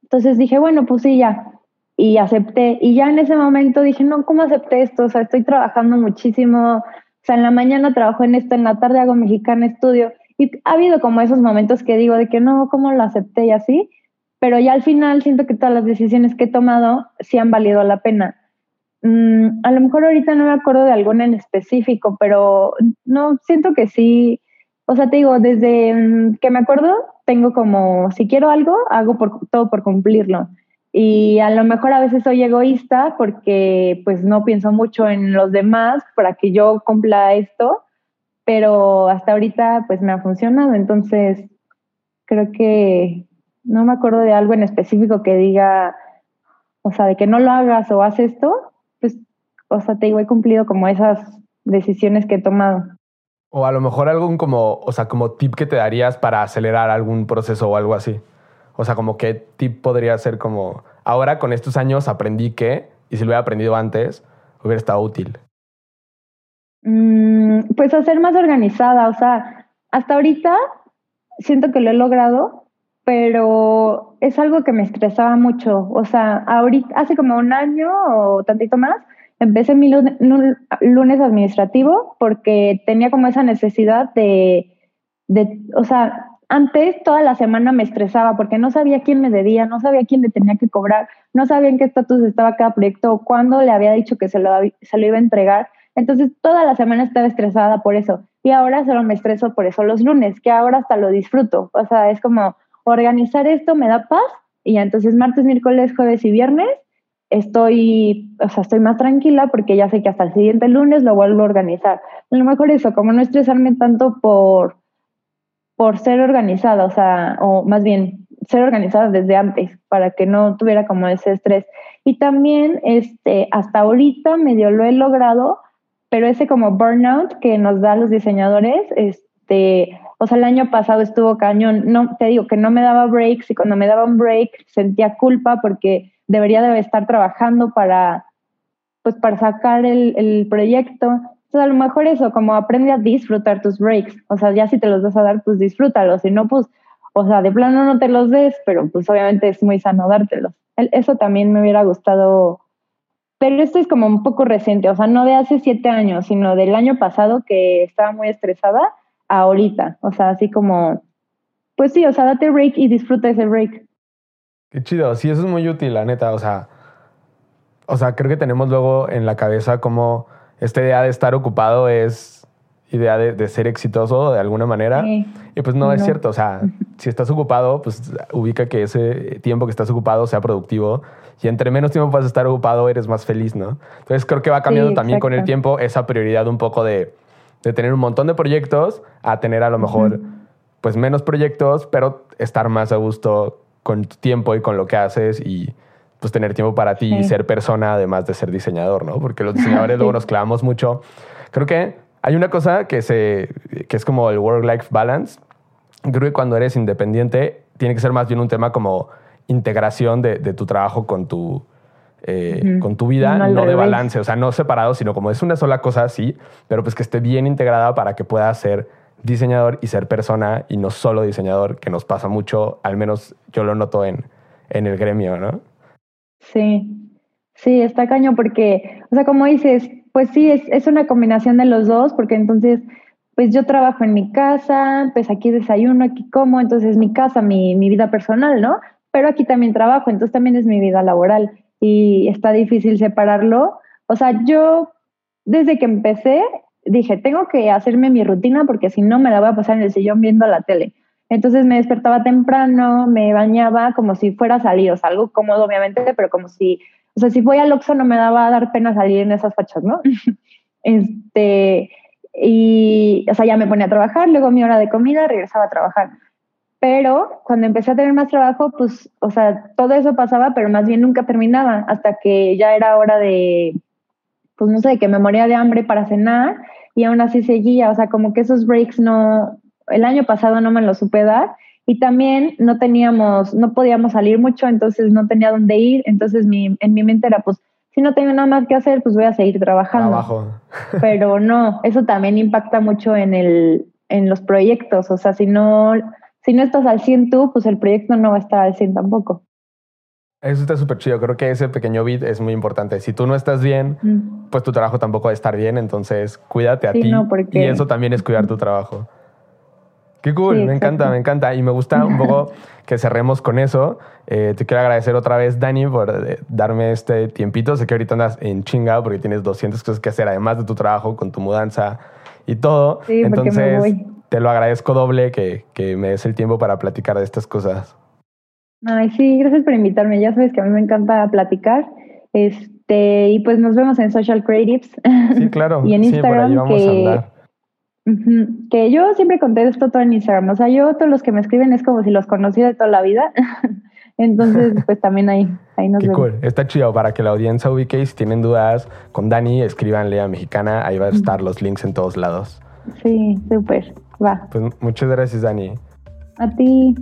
Entonces dije, bueno, pues sí, ya. Y acepté. Y ya en ese momento dije, no, ¿cómo acepté esto? O sea, estoy trabajando muchísimo. O sea, en la mañana trabajo en esto, en la tarde hago Mexicana Estudio y ha habido como esos momentos que digo de que no, ¿cómo lo acepté y así? Pero ya al final siento que todas las decisiones que he tomado sí han valido la pena. Mm, a lo mejor ahorita no me acuerdo de alguna en específico, pero no, siento que sí. O sea, te digo, desde mm, que me acuerdo, tengo como, si quiero algo, hago por, todo por cumplirlo. Y a lo mejor a veces soy egoísta porque pues no pienso mucho en los demás para que yo cumpla esto pero hasta ahorita pues me ha funcionado, entonces creo que no me acuerdo de algo en específico que diga, o sea, de que no lo hagas o haz esto, pues, o sea, te digo, he cumplido como esas decisiones que he tomado. O a lo mejor algún como, o sea, como tip que te darías para acelerar algún proceso o algo así. O sea, como qué tip podría ser como, ahora con estos años aprendí que, y si lo hubiera aprendido antes, hubiera estado útil. Mm, pues a ser más organizada, o sea, hasta ahorita siento que lo he logrado, pero es algo que me estresaba mucho. O sea, ahorita, hace como un año o tantito más, empecé mi lunes, administrativo porque tenía como esa necesidad de, de, o sea, antes toda la semana me estresaba porque no sabía quién me debía, no sabía quién le tenía que cobrar, no sabía en qué estatus estaba cada proyecto o cuándo le había dicho que se lo, se lo iba a entregar. Entonces toda la semana estaba estresada por eso. Y ahora solo me estreso por eso los lunes, que ahora hasta lo disfruto. O sea, es como organizar esto me da paz y entonces martes, miércoles, jueves y viernes estoy, o sea, estoy más tranquila porque ya sé que hasta el siguiente lunes lo vuelvo a organizar. A lo mejor eso, como no estresarme tanto por, por ser organizada, o sea, o más bien ser organizada desde antes para que no tuviera como ese estrés. Y también, este, hasta ahorita medio lo he logrado pero ese como burnout que nos da los diseñadores, este, o sea, el año pasado estuvo cañón, no, te digo que no me daba breaks y cuando me daba un break sentía culpa porque debería de estar trabajando para, pues, para sacar el, el proyecto. Entonces, a lo mejor eso, como aprende a disfrutar tus breaks, o sea, ya si te los vas a dar, pues disfrútalos, si no, pues, o sea, de plano no te los des, pero pues obviamente es muy sano dártelos. Eso también me hubiera gustado pero esto es como un poco reciente, o sea, no de hace siete años, sino del año pasado que estaba muy estresada, ahorita. O sea, así como, pues sí, o sea, date break y disfruta ese break. Qué chido, sí, eso es muy útil, la neta. O sea, o sea, creo que tenemos luego en la cabeza como esta idea de estar ocupado es idea de, ser exitoso de alguna manera. Y pues no, es cierto. O sea, si estás ocupado, pues ubica que ese tiempo que estás ocupado sea productivo. Y entre menos tiempo vas a estar ocupado, eres más feliz, ¿no? Entonces creo que va cambiando también con el tiempo esa prioridad un poco de, de, tener un montón de proyectos a tener a lo mejor pues menos proyectos, pero estar más a gusto con tu tiempo y con lo que haces y pues tener tiempo para ti y ser persona además de ser diseñador, ¿no? Porque los diseñadores luego nos clavamos mucho. Creo que hay una cosa que, se, que es como el work-life balance. Creo que cuando eres independiente tiene que ser más bien un tema como integración de, tu trabajo con tu, eh, con tu vida, no, de balance, o sea, no separado, sino como es una sola cosa, sí, pero pues que esté bien integrada para que puedas ser diseñador y ser persona y no solo diseñador, que nos pasa mucho, al menos yo lo noto en, en el gremio, ¿no? Sí, sí, está caño porque, o sea, como dices, pues sí, es, es una combinación de los dos, porque entonces, pues yo trabajo en mi casa, pues aquí desayuno, aquí como, entonces mi casa, mi, mi vida personal, ¿no? Pero aquí también trabajo, entonces también es mi vida laboral y está difícil separarlo. O sea, yo desde que empecé dije, tengo que hacerme mi rutina porque si no me la voy a pasar en el sillón viendo la tele. Entonces me despertaba temprano, me bañaba como si fuera a salir, o sea, algo cómodo obviamente, pero como si o sea, si voy al Oxxo no me daba a dar pena salir en esas fachas, ¿no? este, y, o sea, ya me ponía a trabajar, luego mi hora de comida, regresaba a trabajar. Pero cuando empecé a tener más trabajo, pues, o sea, todo eso pasaba, pero más bien nunca terminaba, hasta que ya era hora de, pues no sé, que me moría de hambre para cenar y aún así seguía, o sea, como que esos breaks no, el año pasado no me los supe dar y también no teníamos, no podíamos salir mucho, entonces no tenía dónde ir. Entonces mi, en mi mente era, pues, si no tengo nada más que hacer, pues voy a seguir trabajando. Pero no, eso también impacta mucho en, el, en los proyectos. O sea, si no, si no estás al 100 tú, pues el proyecto no va a estar al 100 tampoco. Eso está súper chido. Creo que ese pequeño bit es muy importante. Si tú no estás bien, pues tu trabajo tampoco va a estar bien. Entonces, cuídate a ti. Y eso también es cuidar tu trabajo. Qué cool, me encanta, me encanta. Y me gusta un poco que cerremos con eso. Eh, te quiero agradecer otra vez, Dani, por eh, darme este tiempito. Sé que ahorita andas en chinga porque tienes 200 cosas que hacer, además de tu trabajo, con tu mudanza y todo. Sí, Entonces, me voy. Te lo agradezco doble que, que me des el tiempo para platicar de estas cosas. Ay, sí, gracias por invitarme. Ya sabes que a mí me encanta platicar. Este, y pues nos vemos en Social Creatives. Sí, claro. y en Instagram. Sí, por ahí vamos a andar que yo siempre contesto todo en Instagram. O sea, yo todos los que me escriben es como si los conociera de toda la vida. Entonces, pues también ahí, ahí nos Qué cool. Está chido para que la audiencia ubique y si tienen dudas con Dani, escríbanle a Mexicana. Ahí va a estar los links en todos lados. Sí, súper. Va. Pues muchas gracias, Dani. A ti.